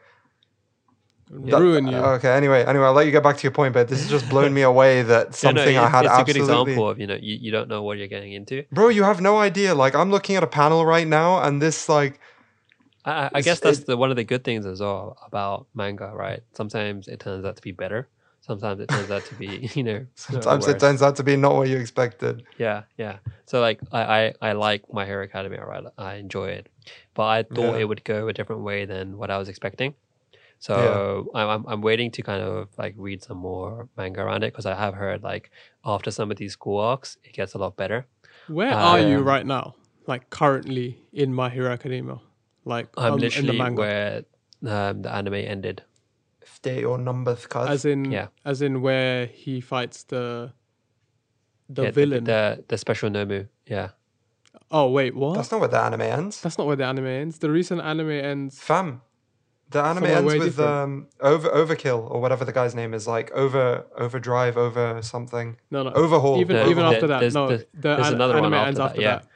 that- ruin you. Okay, anyway, anyway, I'll let you get back to your point, but this has just blown me away that something no, I had it's a good example of you know you, you don't know what you're getting into. Bro, you have no idea. Like I'm looking at a panel right now and this like I, I- I guess that's it- the one of the good things as well about manga, right? Sometimes it turns out to be better. Sometimes it turns out to be, you know, sometimes it turns out to be not what you expected. Yeah, yeah. So like, I, I, I like My Hero Academia, right? I enjoy it, but I thought Yeah. it would go a different way than what I was expecting. So I'm, I'm I'm waiting to kind of like read some more manga around it because I have heard like after some of these school arcs, it gets a lot better. Where are you Um, right now? Like currently in My Hero Academia, like I'm um, in the literally manga, where um, the anime ended. Stay your numbers, cuz. as in yeah. as in where he fights the the Yeah, villain. the, the special Nomu. Yeah. oh wait, what? That's not where the anime ends. That's not where the anime ends. The recent anime ends. Fam. The anime Somewhere ends with different. um over overkill or whatever the guy's name is, like over overdrive over something. No, no. Overhaul. Even No, even there- after that, there's- no. there's- the there's an- another one anime after ends that, after yeah. that.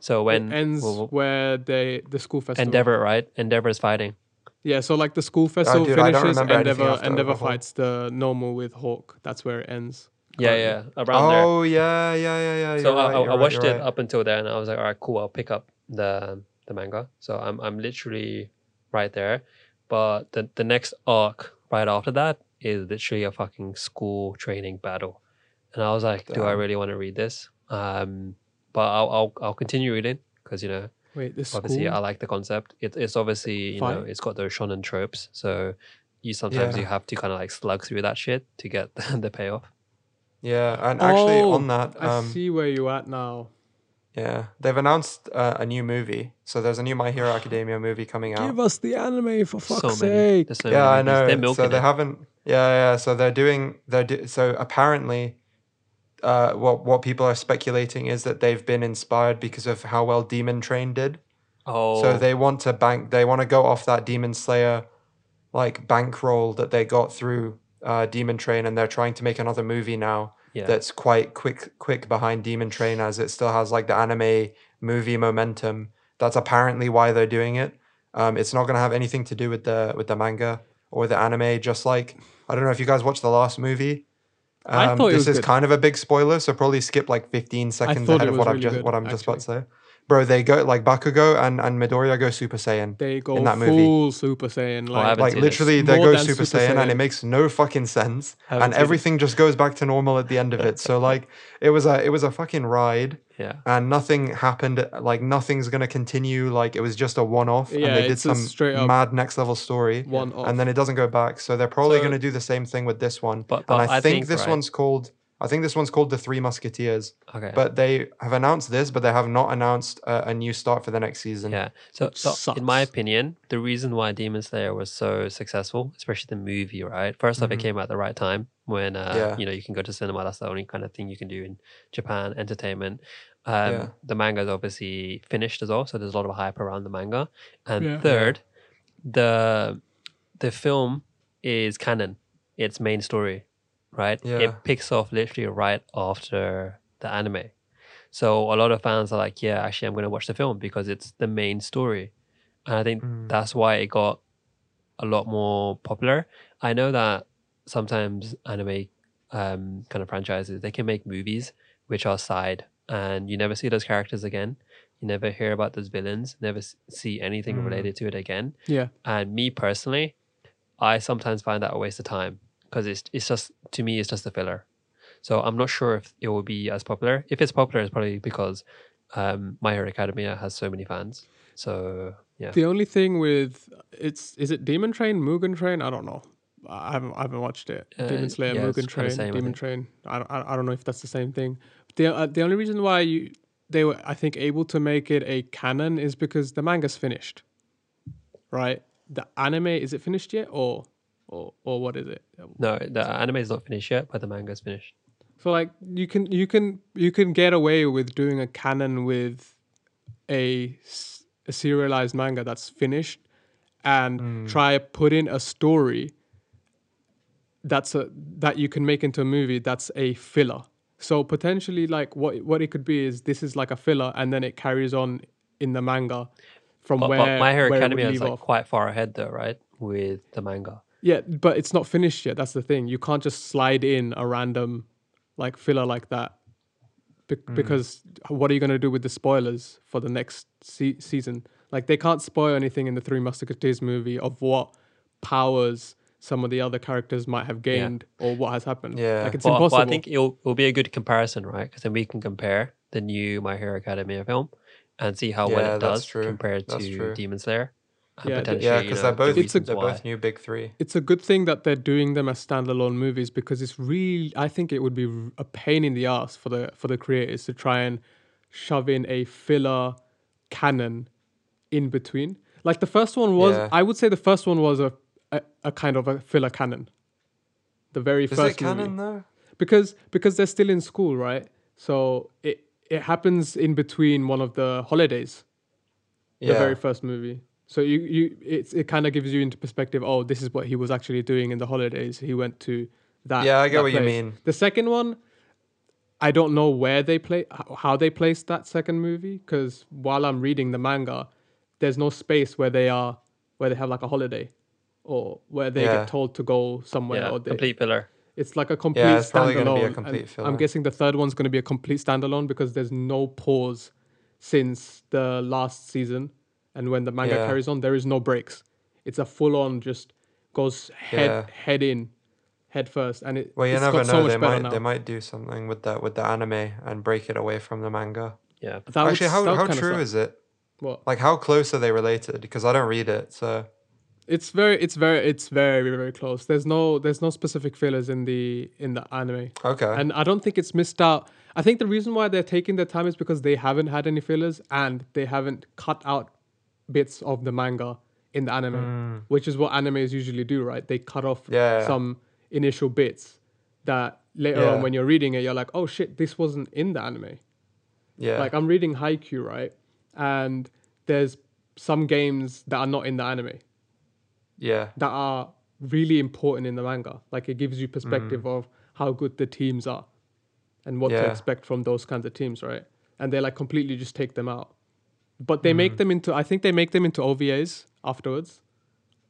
So when it ends well, where they the school festival. Endeavor, right? Endeavor is fighting. Yeah, so like the school festival dude, finishes, Endeavor Endeavor Overhaul. fights the Nomu with Hawk. That's where it ends. Yeah, currently. yeah, around there. Oh yeah, yeah, yeah, yeah. so I, right, I, I right, watched you're it right. up until there, and I was like, all right, cool. I'll pick up the the manga. So I'm I'm literally right there. But the the next arc right after that is literally a fucking school training battle. and I was like, do I really want to read this? Um, but I'll I'll, I'll continue reading because you know Wait, this obviously school? I like the concept. It, it's obviously you know it's got those shonen tropes, so you sometimes Yeah. you have to kind of like slug through that shit to get the, the payoff. Yeah, and actually Oh, on that, I um, see where you're at now. Yeah, they've announced uh, a new movie. So there's a new My Hero Academia movie coming out. Give us the anime for so fuck's many. sake. So yeah, I many movies. know. They're so they it. haven't. Yeah, yeah. So they're doing. They're do, so apparently, uh, what what people are speculating is that they've been inspired because of how well Demon Train did. Oh, So they want to bank. They want to go off that Demon Slayer, like bankroll that they got through uh, Demon Train, and they're trying to make another movie now yeah. that's quite quick quick behind Demon Train as it still has like the anime movie momentum. That's apparently why they're doing it. Um, it's not going to have anything to do with the with the manga or the anime. Just like I don't know if you guys watched the last movie. Um, this is good. kind of a big spoiler, so probably skip like 15 seconds ahead of what I've just good, what I'm just about to say. Bro, they go like Bakugo and and Midoriya go Super Saiyan. They go in that movie. full Super Saiyan. Oh, like, haven't Like literally, they go Super, Super Saiyan, and it makes no fucking sense, and seen it. everything just goes back to normal at the end of it. So like, it was a it was a fucking ride, yeah. and nothing happened. Like nothing's gonna continue. Like it was just a one off, Yeah, and they did it's a some straight up mad next level story, one-off. and then it doesn't go back. So they're probably So- gonna do the same thing with this one. But- and I, I think, think, this right- one's called. I think this one's called the Three Musketeers. Okay. But they have announced this, but they have not announced a, a new start for the next season. Yeah. So, so in my opinion, the reason why Demon Slayer was so successful, especially the movie, right? First off, it came out at the right time when uh, Mm-hmm. Yeah. you know you can go to cinema. That's the only kind of thing you can do in Japan, entertainment. Um, Yeah. The manga is obviously finished as well, so there's a lot of hype around the manga. And Yeah. third, the the film is canon. It's main story, right? Yeah. It picks off literally right after the anime. So a lot of fans are like, yeah, actually, I'm going to watch the film because it's the main story. And I think Mm. that's why it got a lot more popular. I know that sometimes anime um, kind of franchises, they can make movies which are side and you never see those characters again. You never hear about those villains, never see anything Mm. related to it again. yeah, And me personally, I sometimes find that a waste of time because it's it's just to me it's just a filler. So I'm not sure if it will be as popular. If it's popular, it's probably because um, My Hero Academia has so many fans. So yeah, the only thing with it's is it Demon Train, Mugen Train? I don't know. I haven't I haven't watched it. Uh, Demon Slayer, yeah, Mugen Train, same, Demon. Train. I don't, I I don't know if that's the same thing. The uh, the only reason why you they were I think able to make it a canon is because the manga's finished, right? The anime is it finished yet or or or what is it? no, the anime is not finished yet, but the manga is finished. So like you can you can you can get away with doing a canon with a, a serialized manga that's finished and hmm. try put in a story that's a that you can make into a movie that's a filler. So potentially like what what it could be is this is like a filler and then it carries on in the manga from But, where but My Hero where it Academia is like off. quite far ahead though, right? With the manga. Yeah, but it's not finished yet. That's the thing. You can't just slide in a random like filler like that. Be- mm. Because what are you going to do with the spoilers for the next se- season? Like they can't spoil anything in the Three Musketeers movie of what powers some of the other characters might have gained or what has happened. Yeah. like it's Well, impossible. well, I think it'll, it'll be a good comparison, right? Because then we can compare the new My Hero Academia film and see how well it does true. compared That's to true. Demon Slayer. And Yeah, Yeah, because they're both It's a- they're why. both new big three. it's a good thing that they're doing them as standalone movies because it's really I think it would be a pain in the ass for the for the creators to try and shove in a filler canon in between. Like the first one was Yeah. I would say the first one was a a, a kind of a filler canon. The very Is first it canon movie. though? Because because they're still in school, right? So it it happens in between one of the holidays the very first movie. So you you it's, it kind of gives you into perspective. Oh, this is what he was actually doing in the holidays. He went to that. Yeah, I get that what you mean. The second one, I don't know where they play how they placed that second movie because while I'm reading the manga, there's no space where they are where they have like a holiday or where they Yeah. get told to go somewhere Yeah, or they, complete filler. it's like a complete Yeah, it's probably standalone. gonna be a complete filler. I'm guessing the third one's going to be a complete standalone because there's no pause since the last season, and when the manga Yeah. carries on, there is no breaks. It's a full on just goes head Yeah. head in, head first, and it, Well, you it's never got know. so much they better might now. they might do something with that with the anime and break it away from the manga. Yeah. That would- Actually, how that would how kinda true is it? What? Like, how close are they related? Because I don't read it, so It's very, it's very, it's very, very close. There's no, there's no specific fillers in the in the anime, okay. and I don't think it's missed out. I think the reason why they're taking their time is because they haven't had any fillers and they haven't cut out bits of the manga in the anime, which is what animes usually do, right? They cut off. Yeah. some initial bits that later Yeah. on, when you're reading it, you're like, oh shit, this wasn't in the anime. yeah. Like I'm reading Haikyuu, right? And there's some games that are not in the anime yeah. that are really important in the manga. Like it gives you perspective of how good the teams are and what to Mm. Expect from those kinds of teams, right? And they like completely just take them out. But they make them into I think they make them into OVAs afterwards.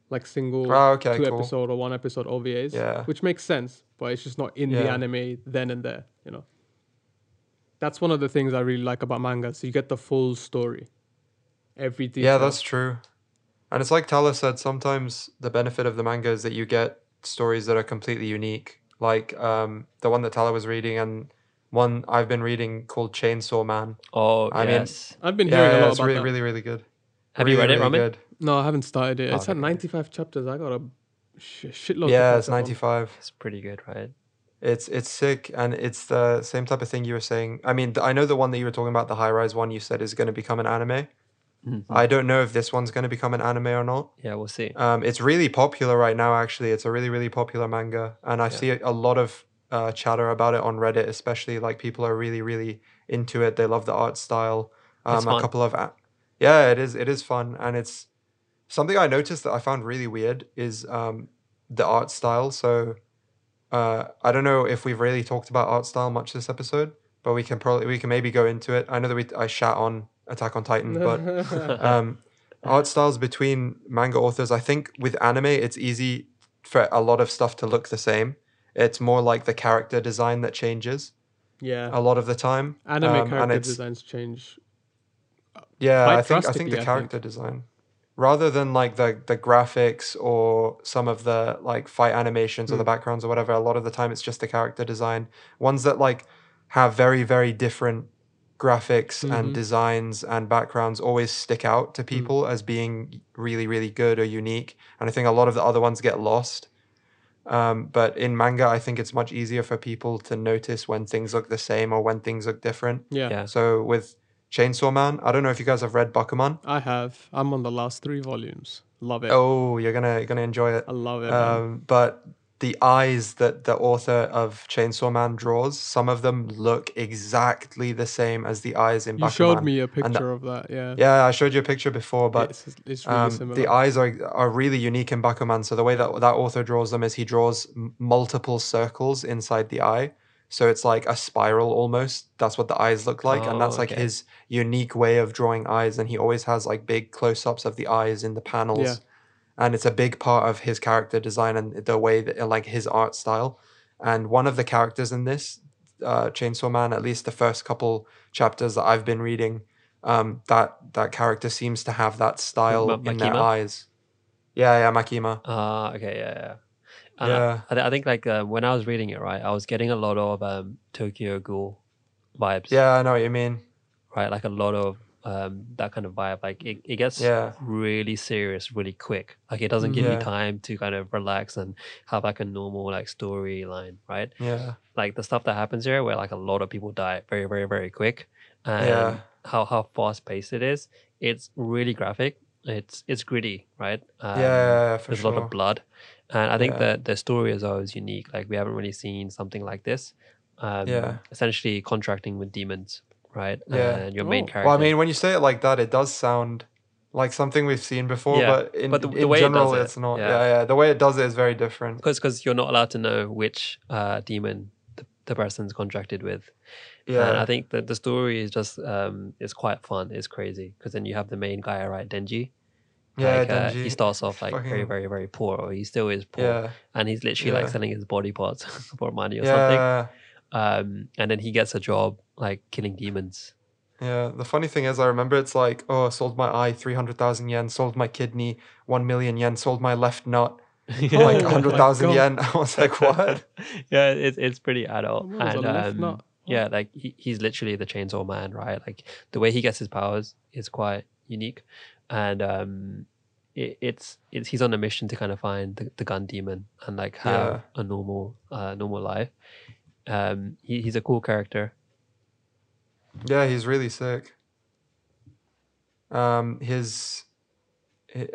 Like single Oh, okay, two cool. episode or one episode OVAs. Yeah. Which makes sense, but it's just not in the anime then and there, you know. That's one of the things I really like about manga. So you get the full story. Every detail. Yeah, that's true. And it's like Tala said, sometimes the benefit of the manga is that you get stories that are completely unique. Like um, the one that Tala was reading and one I've been reading called Chainsaw Man. Oh I mean- yes. I've been hearing Yeah, a lot it's about really, that. really, really good. Have you read it, really Ramin? good. No, I haven't started it. It's Oh, had okay. 95 chapters. I got a sh- shitload. to Yeah, it's up on. 95. It's pretty good, right? It's it's sick, and it's the same type of thing you were saying. I mean, I know the one that you were talking about, the high rise one, you said is going to become an anime. Mhm. I don't know if this one's going to become an anime or not. Yeah, we'll see. Um, it's really popular right now. Actually, it's a really really popular manga, and I see a lot of uh, chatter about it on Reddit, especially like people are really really into it. They love the art style. Um, a couple of yeah, it is it is fun, and it's something I noticed that I found really weird is um, the art style. So uh, I don't know if we've really talked about art style much this episode, but we can probably we can maybe go into it. I know that we I shat on Attack on Titan, but um, art styles between manga authors. I think with anime, it's easy for a lot of stuff to look the same. It's more like the character design that changes Yeah. a lot of the time. Anime Um, character designs change. Yeah, quite I think I think the I think. character design, rather than like the the graphics or some of the like fight animations or the Mm. backgrounds or whatever. A lot of the time, it's just the character design. Ones that like have very very different graphics Mhm. and designs and backgrounds always stick out Mm. to people as being really really good or unique. And I think a lot of the other ones get lost. Um, but in manga, I think it's much easier for people to notice when things look the same or when things look different. Yeah. Yeah. So with Chainsaw Man, I don't know if you guys have read Bakuman. I have. I'm on the last three volumes. Love it. Oh, you're gonna you're gonna enjoy it. I love it. Um, but the eyes that the author of Chainsaw Man draws, some of them look exactly the same as the eyes in you Bakuman. showed me a the- picture of that. Yeah. yeah, I showed you a picture before, but it's, it's really um, similar. the eyes are are really unique in Bakuman. So the way that that author draws them is he draws m- multiple circles inside the eye. So it's like a spiral almost. That's what the eyes look like, and that's Oh, like okay. his unique way of drawing eyes. And he always has like big close-ups of the eyes in the panels, Yeah. And it's a big part of his character design and the way that like his art style. And one of the characters in this uh, Chainsaw Man, at least the first couple chapters that I've been reading, um, that that character seems to have that style Ma- in their eyes. Yeah, yeah, Makima. Ah, okay, yeah, yeah. And Yeah. I, I, I think like uh, when I was reading it, right, I was getting a lot of um, Tokyo Ghoul vibes. Yeah, I know what you mean. Right, like a lot of um, that kind of vibe. Like it, it gets Yeah. really serious really quick. Like it doesn't give Yeah. you time to kind of relax and have like a normal like storyline, right? Yeah, Like the stuff that happens here, where like a lot of people die very, very, very quick, and Yeah. how how fast paced it is. It's really graphic. It's it's gritty, right? Um, yeah, for there's sure. a lot of blood and i think Yeah. that the story is always unique like we haven't really seen something like this um Yeah. essentially contracting with demons right? Yeah. and your main character Well, I mean, when you say it like that, it does sound like something we've seen before, Yeah, but in, but the- the in way general, it, it's not. yeah. Yeah. yeah, The way it does it is very different. because because you're not allowed to know which uh demon the, the person's contracted with. Yeah, and i think that the story is just um it's quite fun. It's crazy. Because then you have the main guy right denji? Yeah, like, uh, he starts off like very Fucking- very very poor. Or he still is poor. Yeah, and he's literally like selling his body parts for money or something. yeah, um and then he gets a job like killing demons yeah. The funny thing is, I remember it's like, oh, sold my eye, three hundred thousand yen. Sold my kidney, one million yen. Sold my left nut, like Oh 100,000 God. yen. I was like, what? yeah, it's it's pretty adult. That and um, nut. yeah, like he, he's literally the chainsaw man, right? Like the way he gets his powers is quite unique, and um, it, it's it's he's on a mission to kind of find the, the gun demon and like have Yeah. a normal uh normal life. Um, he, he's a cool character. Yeah, he's really sick. Um, his,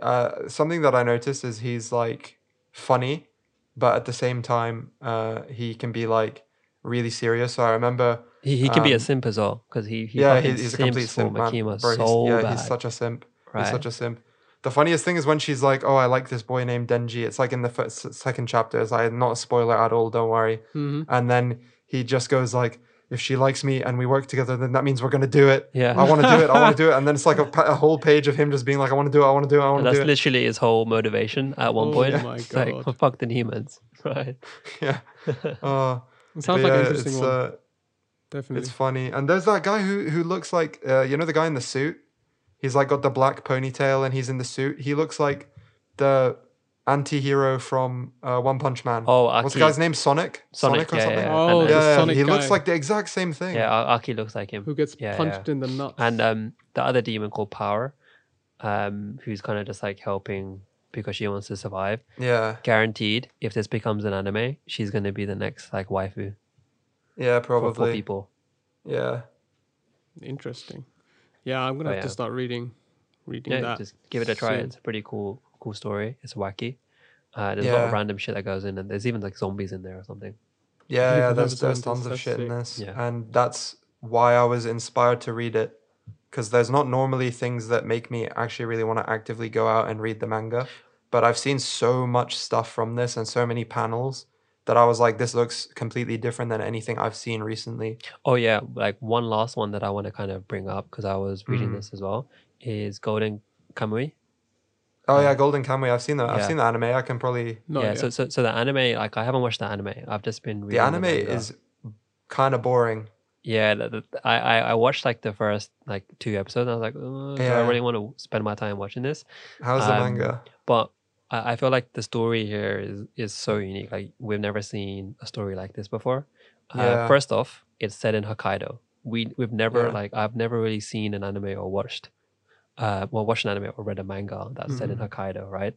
uh, something that I noticed is he's like funny, but at the same time, uh, he can be like really serious. So I remember, He, he can be a Um, simp as well because he, he yeah, he's, he's a complete simp, man. Bro, he's, so yeah, bad. he's such a simp. right? He's such a simp. The funniest thing is when she's like, "Oh, I like this boy named Denji." It's like in the first, second chapter. It's like not a spoiler at all. Don't worry. Mhm. And then he just goes like, "If she likes me and we work together, then that means we're gonna do it." Yeah. I want to do it. I want to do it. And then it's like a, a whole page of him just being like, "I want to do it. I want to do it. I want to do it." That's literally his whole motivation at one Oh point. my It's like, God. fuck the humans, right? yeah. Uh, It sounds but like yeah, an interesting it's, one. uh, Definitely. It's funny. And there's that guy who who looks like uh, you know the guy in the suit. He's like got the black ponytail and he's in the suit. He looks like the anti-hero from uh, One Punch Man. Oh, what's the guy's name? Sonic. Sonic, or yeah, something. yeah. Oh, Yeah, yeah, Sonic he looks like the exact same thing. Yeah, A- Aki looks like him. who gets Yeah, punched yeah. in the nuts. And um, the other demon called Power, um, who's kind of just like helping because she wants to survive. yeah, Guaranteed, if this becomes an anime, she's gonna be the next like waifu yeah, for, for probably. people. Yeah, Interesting. Yeah, I'm gonna Oh, have to start reading, reading Yeah, that. just give it a try. soon. It's a pretty cool, cool story. It's wacky. Uh, there's a lot of random shit that goes in, and there's even like zombies in there or something. yeah, yeah. There's there's zombies, tons of that's shit in this, Yeah. and that's why I was inspired to read it. Because there's not normally things that make me actually really want to actively go out and read the manga, but I've seen so much stuff from this and so many panels that I was like, this looks completely different than anything I've seen recently. Oh yeah, like one last one that I want to kind of bring up because I was reading Mhm. this as well is Golden Kamui. Oh Uh, yeah, Golden Kamui. I've seen that. I've seen the anime. I can probably. No, yeah, yeah. so, so so the anime, like I haven't watched the anime. I've just been reading The anime manga. is kind of boring. Yeah, the, the, I, I I watched like the first like two episodes. And I was like, oh, do I really want to spend my time watching this? How's the Um, manga? But I, I feel like the story here is is so unique. Like we've never seen a story like this before. Uh, first off, it's set in Hokkaido. We we've never Yeah. like I've never really seen an anime or watched. Uh, well, watched an anime or read a manga that's set in Mhm. Hokkaido, right?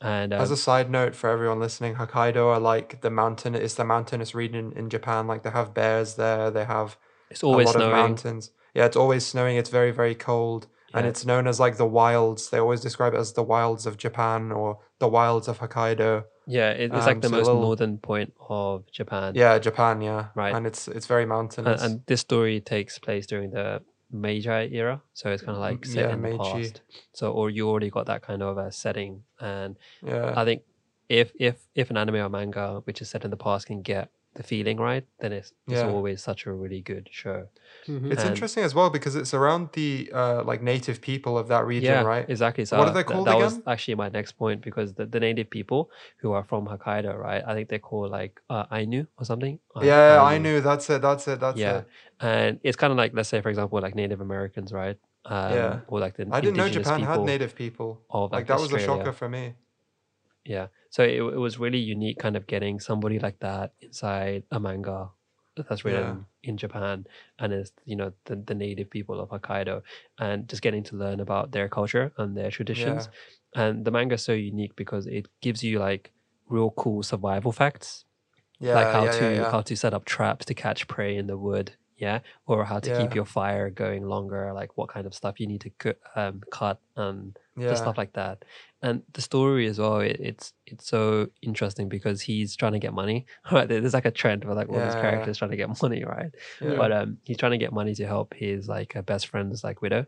And um, As a side note for everyone listening, Hokkaido are like the mountain. It's the mountainous region in Japan. Like they have bears there. They have it's always a lot of snowing. mountains. Yeah, it's always snowing. It's very very cold, and it's known as like the wilds. They always describe it as the wilds of Japan or the wilds of Hokkaido. Yeah, it, it's like Um, the so most little- northern point of Japan. Yeah, Japan. Yeah, Right. And it's it's very mountainous. and this story takes place during the Meiji era, so it's kind of like set yeah, in the past. So, or you already got that kind of a setting, and yeah, I think if if if an anime or manga which is set in the past can get the feeling right, then it's it's Yeah. always such a really good show. Mhm. it's and- interesting as well because it's around the uh like native people of that region, yeah, right? exactly. So What are they th- called that was again? actually my next point because the, the native people who are from Hokkaido, right? I think they're called like uh, Ainu or something. Yeah, I Ainu. knew. That's it. That's it. That's yeah, it. and it's kind of like let's say for example like Native Americans, right? Um, Yeah. or like the I didn't know Japan had native people. of Like like, that was a shocker for me. Yeah. So it, it was really unique kind of getting somebody like that inside a manga that's written in Japan and is, you know, the, the native people of Hokkaido and just getting to learn about their culture and their traditions. And the manga is so unique because it gives you like real cool survival facts. Yeah, like how yeah, to yeah, yeah. how to set up traps to catch prey in the wood. Yeah. Or how to keep your fire going longer, like what kind of stuff you need to cut, um, cut and yeah. stuff like that. And the story as well, it, it's it's so interesting because he's trying to get money. Right, there's like a trend where like all these characters trying to get money, right? Yeah. But um, he's trying to get money to help his like uh, best friend's like widow,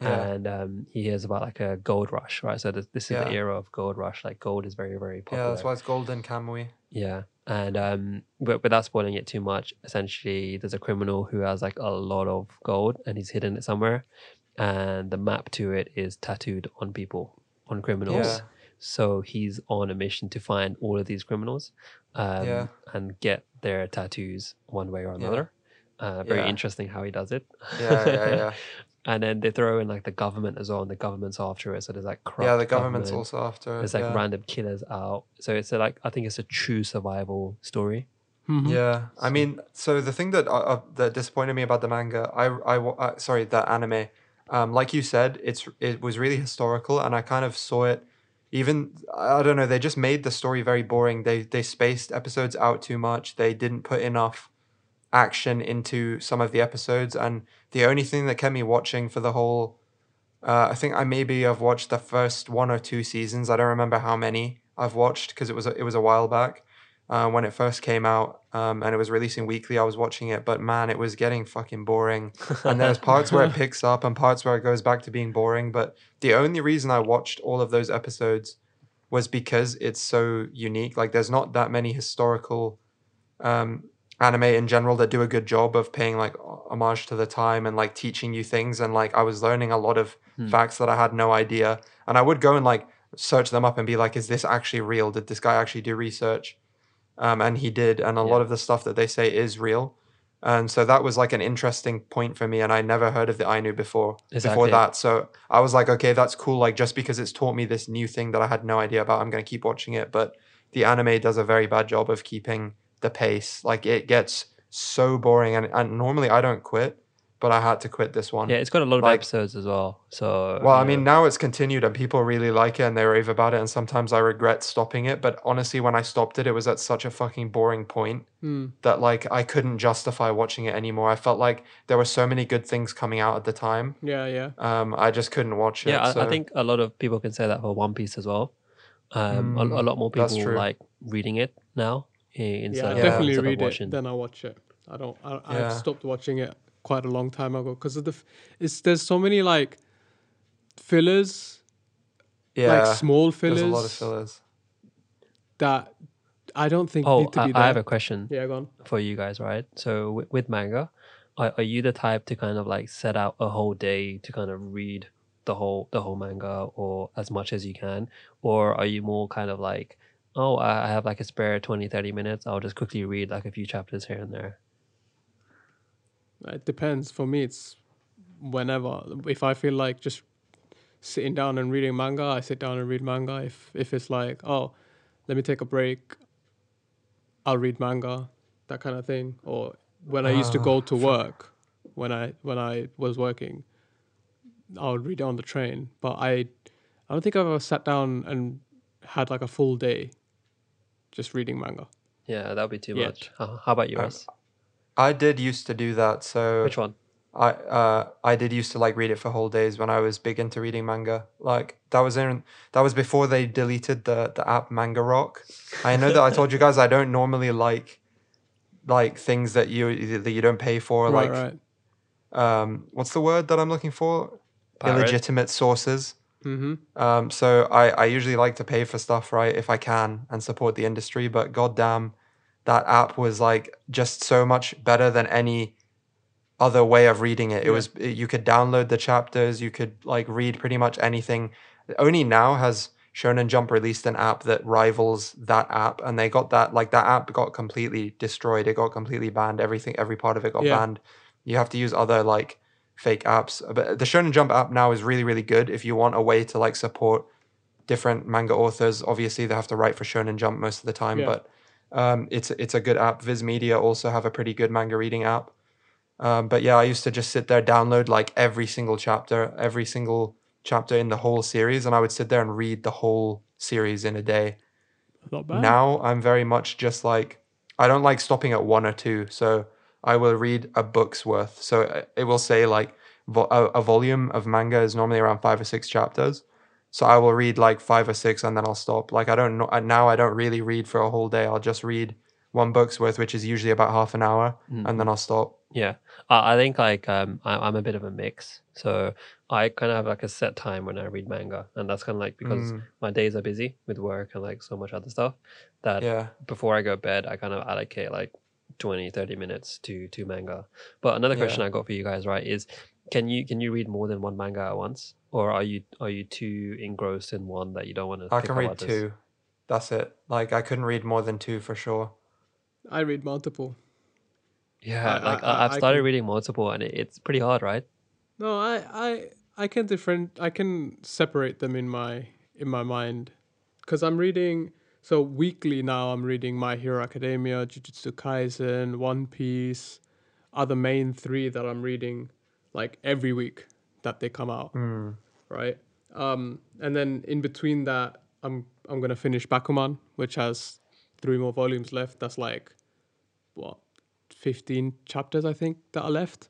Yeah. and um, he hears about like a gold rush, right? So this, this is Yeah. the era of gold rush. Like gold is very very popular. Yeah, that's why it's Golden Kamui. Yeah, and um, but without spoiling it too much, essentially, there's a criminal who has like a lot of gold and he's hidden it somewhere, and the map to it is tattooed on people, on criminals. Yeah. So he's on a mission to find all of these criminals, um, Yeah. and get their tattoos one way or another. Uh, very Yeah. interesting how he does it. Yeah, yeah, yeah. and then they throw in like the government as well, and the government's after it. So there's like corrupt yeah, the government's government. also after it. There's like yeah. random killers out. So it's a, like I think it's a true survival story. Mm-hmm. Yeah, I mean, so the thing that uh, uh, that disappointed me about the manga, I I wa- uh, sorry, the anime, um, like you said, it's it was really historical, and I kind of saw it. Even I don't know, they just made the story very boring. They they spaced episodes out too much. They didn't put enough action into some of the episodes, and the only thing that kept me watching for the whole, uh, I think I maybe have watched the first one or two seasons. I don't remember how many I've watched because it was a, it was a while back uh, when it first came out um, and it was releasing weekly. I was watching it, but man, it was getting fucking boring. And there's parts where it picks up and parts where it goes back to being boring. But the only reason I watched all of those episodes was because it's so unique. Like, there's not that many historical um, anime in general that do a good job of paying like homage to the time and like teaching you things. And like, I was learning a lot of facts that I had no idea. And I would go and like search them up and be like, is this actually real? Did this guy actually do research? Um, and he did, and a lot of the stuff that they say is real, and so that was like an interesting point for me, and I never heard of the Ainu before Exactly. before that, so I was like, okay, that's cool. Like just because it's taught me this new thing that I had no idea about, I'm gonna keep watching it. But the anime does a very bad job of keeping the pace. Like it gets so boring, and, and normally I don't quit, but I had to quit this one. Yeah, it's got a lot of Like- episodes as well. So Well, I mean, know, now it's continued and people really like it and they rave about it. And sometimes I regret stopping it. But honestly, when I stopped it, it was at such a fucking boring point that like I couldn't justify watching it anymore. I felt like there were so many good things coming out at the time. Yeah, yeah. Um, I just couldn't watch it. yeah, I, I think a lot of people can say that for One Piece as well. Um, a, a Mm, lot more people like reading it now i- Yeah, instead I of definitely instead of read it. Then I watch it. I don't. I, Yeah. I've stopped watching it quite a long time ago because of the. f- It's there's so many like fillers, yeah, like small fillers, there's a lot of fillers. that I don't think Oh, need to I, be I have a question yeah, go on. for you guys, right? So with, with manga, are, are you the type to kind of like set out a whole day to kind of read the whole the whole manga or as much as you can, or are you more kind of like, oh, I I have like a spare 20, 30 minutes, I'll just quickly read like a few chapters here and there. It depends. For me, it's whenever. If I feel like just sitting down and reading manga, I sit down and read manga. If if it's like, oh, let me take a break, I'll read manga, that kind of thing. Or when I used to Ah, go to work, when I when I was working, I would read it on the train. But I, I don't think I've ever sat down and had like a full day, just reading manga. Yeah, that would be too Yet. much. Uh, how about yours? I did used to do that. So Which one? I uh I did used to like read it for whole days when I was big into reading manga. Like that was in that was before they deleted the the app Manga Rock. I know that I told you guys I don't normally like like things that you that you don't pay for right, like right. um what's the word that I'm looking for? Pirate? Illegitimate sources. Mm-hmm. Um so I I usually like to pay for stuff right if I can and support the industry, but goddamn that app was like just so much better than any other way of reading it. It Yeah. was you could download the chapters, you could like read pretty much anything. Only now has Shonen Jump released an app that rivals that app, and they got that like that app got completely destroyed. It got completely banned. Everything, every part of it got Yeah. banned. You have to use other like fake apps. But the Shonen Jump app now is really really good if you want a way to like support different manga authors. Obviously, they have to write for Shonen Jump most of the time, Yeah. but um, it's it's a good app. Viz Media also have a pretty good manga reading app. Um, but yeah, I used to just sit there, download like every single chapter, every single chapter in the whole series, and I would sit there and read the whole series in a day. Not bad. Now I'm very much just like I don't like stopping at one or two, so I will read a book's worth. So uh, it will say like vo- a, a volume of manga is normally around five or six chapters. So I will read like five or six and then I'll stop. Like I don't know uh, now I don't really read for a whole day. I'll just read one book's worth, which is usually about half an hour, and then I'll stop. Yeah, I, I think like um, I, I'm a bit of a mix. So I kind of have like a set time when I read manga, and that's kind of like because Mm. my days are busy with work and like so much other stuff that Yeah. before I go to bed, I kind of allocate like 20, 30 minutes to to manga. But another question Yeah. I got for you guys, right, is can you can you read more than one manga at once, or are you are you too engrossed in one that you don't want to? I can read two. That's it. Like I couldn't read more than two for sure. I read multiple. Yeah, I- like I- I, I've I started can- reading multiple, and it, it's pretty hard, right? No, I, I, I can different. I can separate them in my in my mind, because I'm reading. So weekly now, I'm reading My Hero Academia, Jujutsu Kaisen, One Piece, are the main three that I'm reading, like every week that they come out, right? Um, and then in between that, I'm I'm gonna finish Bakuman, which has three more volumes left. That's like what, fifteen chapters I think that are left.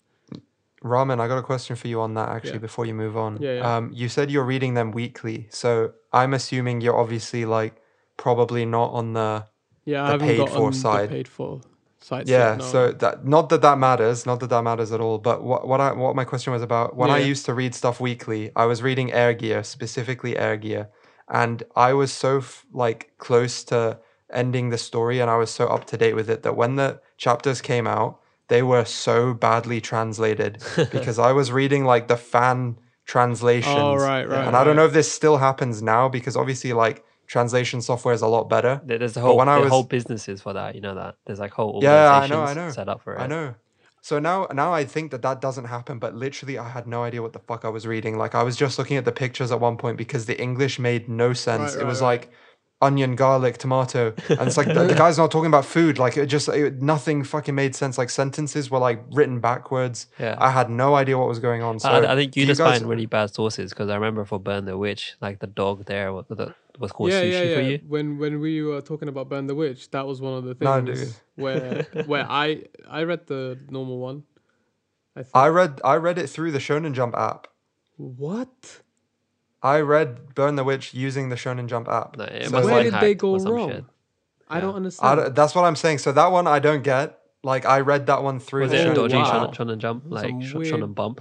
Ramen, I got a question for you on that actually Yeah. before you move on. Yeah, yeah. Um, you said you're reading them weekly, so I'm assuming you're obviously like probably not on the Yeah, I haven't paid got for on side. the paid for side. yeah. So that not that that matters, not that that matters at all. But what what I what my question was about when I used to read stuff weekly, I was reading Air Gear specifically Air Gear, and I was so f- like close to ending the story, and I was so up to date with it that when the chapters came out, they were so badly translated because I was reading like the fan oh, translations. Oh, right, right, And I don't know if this still happens now because obviously like translation software is a lot better. There's a whole, when I was- whole businesses for that. You know that there's like whole Yeah, I know, I know. set up for it. I know. So now, now I think that that doesn't happen. But literally, I had no idea what the fuck I was reading. Like I was just looking at the pictures at one point because the English made no sense. Right, it was right, like onion, garlic, tomato, and it's like the, the guy's not talking about food. Like it just it, nothing fucking made sense. Like sentences were like written backwards. Yeah. I had no idea what was going on. So I, I think you if just guys- find really bad sources because I remember for Burn the Witch, like the dog there was, the, was called yeah, sushi yeah, yeah. for you. When when we were talking about Burn the Witch, that was one of the No, things dude. where where I I read the normal one. I think. I read I read it through the Shonen Jump app. what? I read Burn the Witch using the Shonen Jump app. No, it So Where like- did they go wrong? shit. I don't I understand. don't- that's what I'm saying. So that one I don't get. Like I read that one through Was the it Shonen dodgy Jump wow. shonen, shonen jump? Like weird- shonen bump?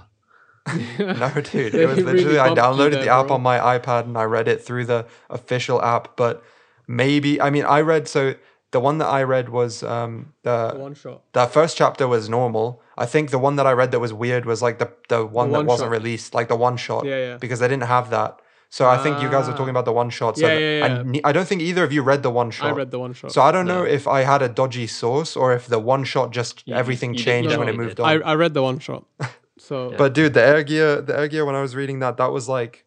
No, dude. It was really literally I downloaded there, the app bro. on my iPad and I read it through the official app. But maybe I mean I read so the one that I read was um the one shot. the first chapter was normal. I think the one that I read that was weird was like the the one that one wasn't shot. released, like the one shot. Yeah, yeah. Because they didn't have that. So I think you guys are Ah. talking about the one shot. So Yeah, yeah, I yeah. ne- I, don't think either of you read the one shot. I read the one shot. So I don't know if I had a dodgy source or if the one shot just You- everything you changed no, when it moved did. on. I I read the one shot. So But dude, the air gear, the air gear. When I was reading that, that was like,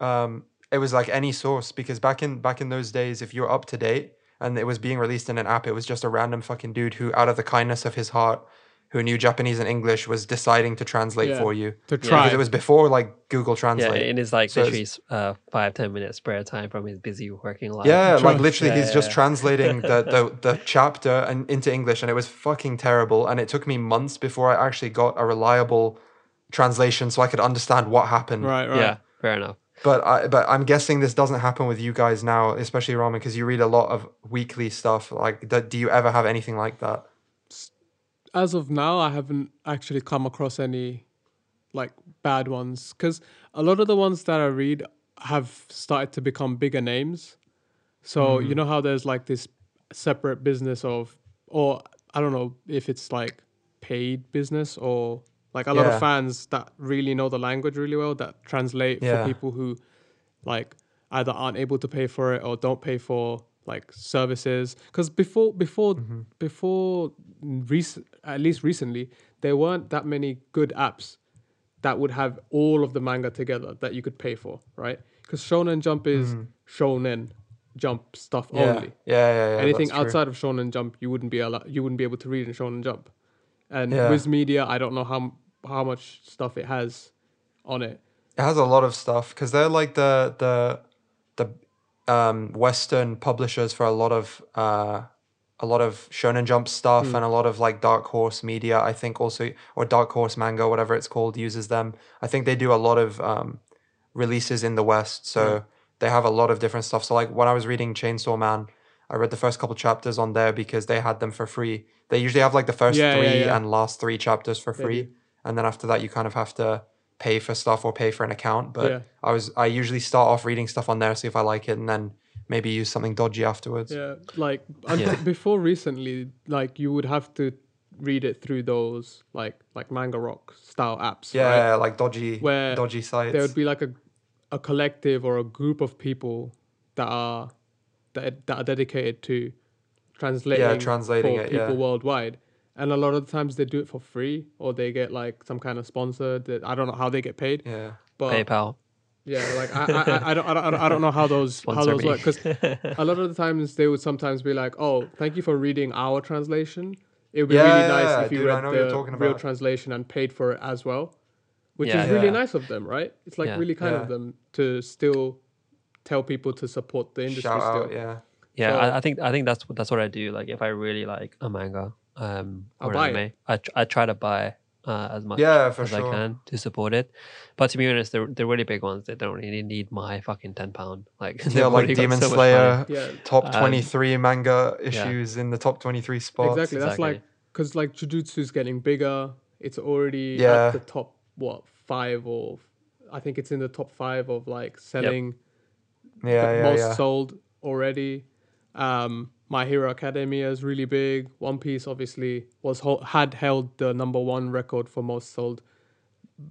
um, it was like any source because back in back in those days, if you were up to date and it was being released in an app, it was just a random fucking dude who, out of the kindness of his heart, who knew Japanese and English, was deciding to translate Yeah, for you. to because it was before like Google Translate. Yeah, Translate. in his like So literally uh, five ten minutes spare time from his busy working life. Yeah, like Trust. literally, he's Yeah, just yeah. translating the, the the chapter and into English, and it was fucking terrible. And it took me months before I actually got a reliable translation, so I could understand what happened. right, right. yeah, fair enough. But I but I'm guessing this doesn't happen with you guys now, especially Ramen, because you read a lot of weekly stuff. Like, do, do you ever have anything like that? As of now, I haven't actually come across any like bad ones because a lot of the ones that I read have started to become bigger names. So Mm. you know how there's like this separate business of, or I don't know if it's like paid business or like a lot of fans that really know the language really well that translate Yeah. for people who like either aren't able to pay for it or don't pay for like services because before before Mm-hmm. before recent at least recently there weren't that many good apps that would have all of the manga together that you could pay for right because shonen jump is shonen jump stuff. Yeah, only yeah, yeah. yeah anything outside of shonen jump you wouldn't be allowed you wouldn't be able to read in shonen jump and Yeah. Viz Media I don't know how how much stuff it has on it It has a lot of stuff because they're like the the the um, Western publishers for a lot of uh, a lot of Shonen Jump stuff Hmm. and a lot of like Dark Horse Media. I think also or Dark Horse Manga, whatever it's called, uses them. I think they do a lot of um, releases in the West, so they have a lot of different stuff. So like when I was reading Chainsaw Man, I read the first couple chapters on there because they had them for free. They usually have like the first Yeah, yeah, three yeah. and last three chapters for free, and then after that you kind of have to pay for stuff or pay for an account. But Yeah. I was I usually start off reading stuff on there, see if I like it, and then maybe use something dodgy afterwards. Yeah, like until, before recently, like you would have to read it through those like like Manga Rock style apps. Yeah, right? like dodgy, Where dodgy sites. there would be like a a collective or a group of people that are that that are dedicated to translating translating for it, people yeah. worldwide, and a lot of the times they do it for free or they get like some kind of sponsor that I don't know how they get paid. Yeah. But PayPal. yeah, like I, I, I, don't, I don't, I don't know how those how those me. work because a lot of the times they would sometimes be like, "Oh, thank you for reading our translation. It would be Yeah, really yeah, nice yeah, if you dude, I read know what you're the real translation and paid for it as well." Which Yeah. is really Yeah. nice of them, right? It's like Yeah. really kind Yeah. of them to still tell people to support the industry Shout still. out, yeah. Yeah, So- I, I think I think that's what that's what I do. Like if I really like oh a manga, um, I'll or buy an it. anime, I tr- I try to buy uh, as much Yeah, for as I can to support it. But to be honest, the the really big ones they don't really need my fucking ten pound. Like they've Yeah, like Demon so Slayer. Yeah. top Um, 23 manga issues in the top 23 spots. Exactly. That's Exactly. like because like Jujutsu's getting bigger. It's already Yeah. at the top what five or I think it's in the top five of like selling Yeah, the yeah, most yeah. sold already. Um, My Hero Academia is really big. One Piece obviously was had held the number one record for most sold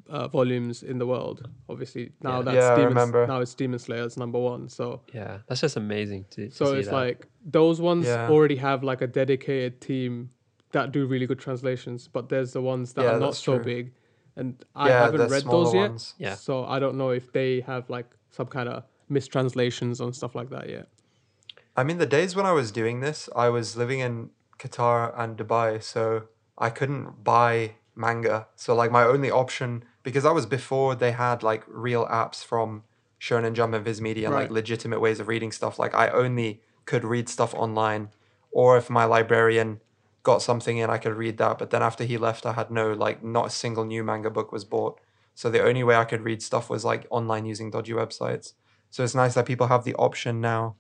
uh, volumes in the world. Obviously now Yeah. that's Yeah, Demon, remember. now it's Demon Slayer's number one. So Yeah, that's just amazing to. to so see it's that. like those ones Yeah. already have like a dedicated team that do really good translations, but there's the ones that Yeah, are not so true. big, and I Yeah, haven't read smaller those yet. Yeah. So I don't know if they have like some kind of mistranslations and stuff like that yet. I mean, the days when I was doing this, I was living in Qatar and Dubai, so I couldn't buy manga. So, like, my only option, because that was before they had like real apps from Shonen Jump and Viz Media and like legitimate ways of reading stuff. Like, I only could read stuff online, or if my librarian got something in, I could read that. But then after he left, I had no, like, not a single new manga book was bought. So, the only way I could read stuff was like online using dodgy websites. So, it's nice that people have the option now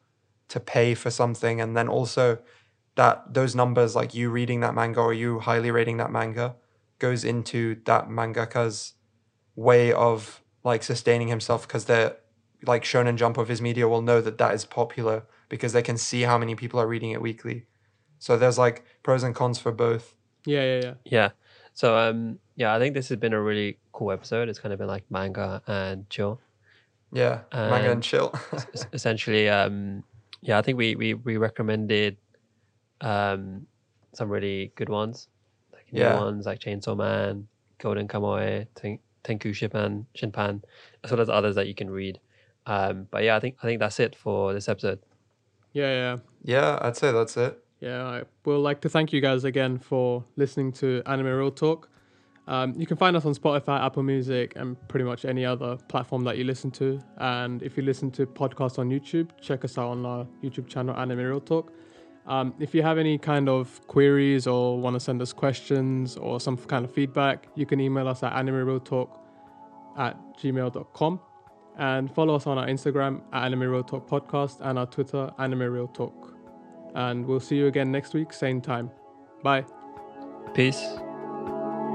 to pay for something and then also that those numbers like you reading that manga or you highly rating that manga goes into that mangaka's way of like sustaining himself because they're like shonen jump or Viz Media will know that that is popular because they can see how many people are reading it weekly so there's like pros and cons for both Yeah, yeah, yeah. Yeah. So um yeah, I think this has been a really cool episode. It's kind of been like manga and chill. yeah manga and And- chill essentially, um yeah, I think we we we recommended um some really good ones. Like new Yeah. ones like Chainsaw Man, Golden Kamuy, Ten- Tenku Shinpan, Shinpan, as well as others that you can read. Um but yeah, I think I think that's it for this episode. Yeah, yeah. yeah i'd say that's it Yeah, I will like to thank you guys again for listening to Anime Real Talk. Um, you can find us on Spotify, Apple Music, and pretty much any other platform that you listen to. And if you listen to podcasts on YouTube, check us out on our YouTube channel, Anime Real Talk. Um, if you have any kind of queries or want to send us questions or some kind of feedback, you can email us at animerealtalk at gmail.com and follow us on our Instagram at Anime Real Talk Podcast and our Twitter, Anime Real Talk and we'll see you again next week, same time. Bye. Peace.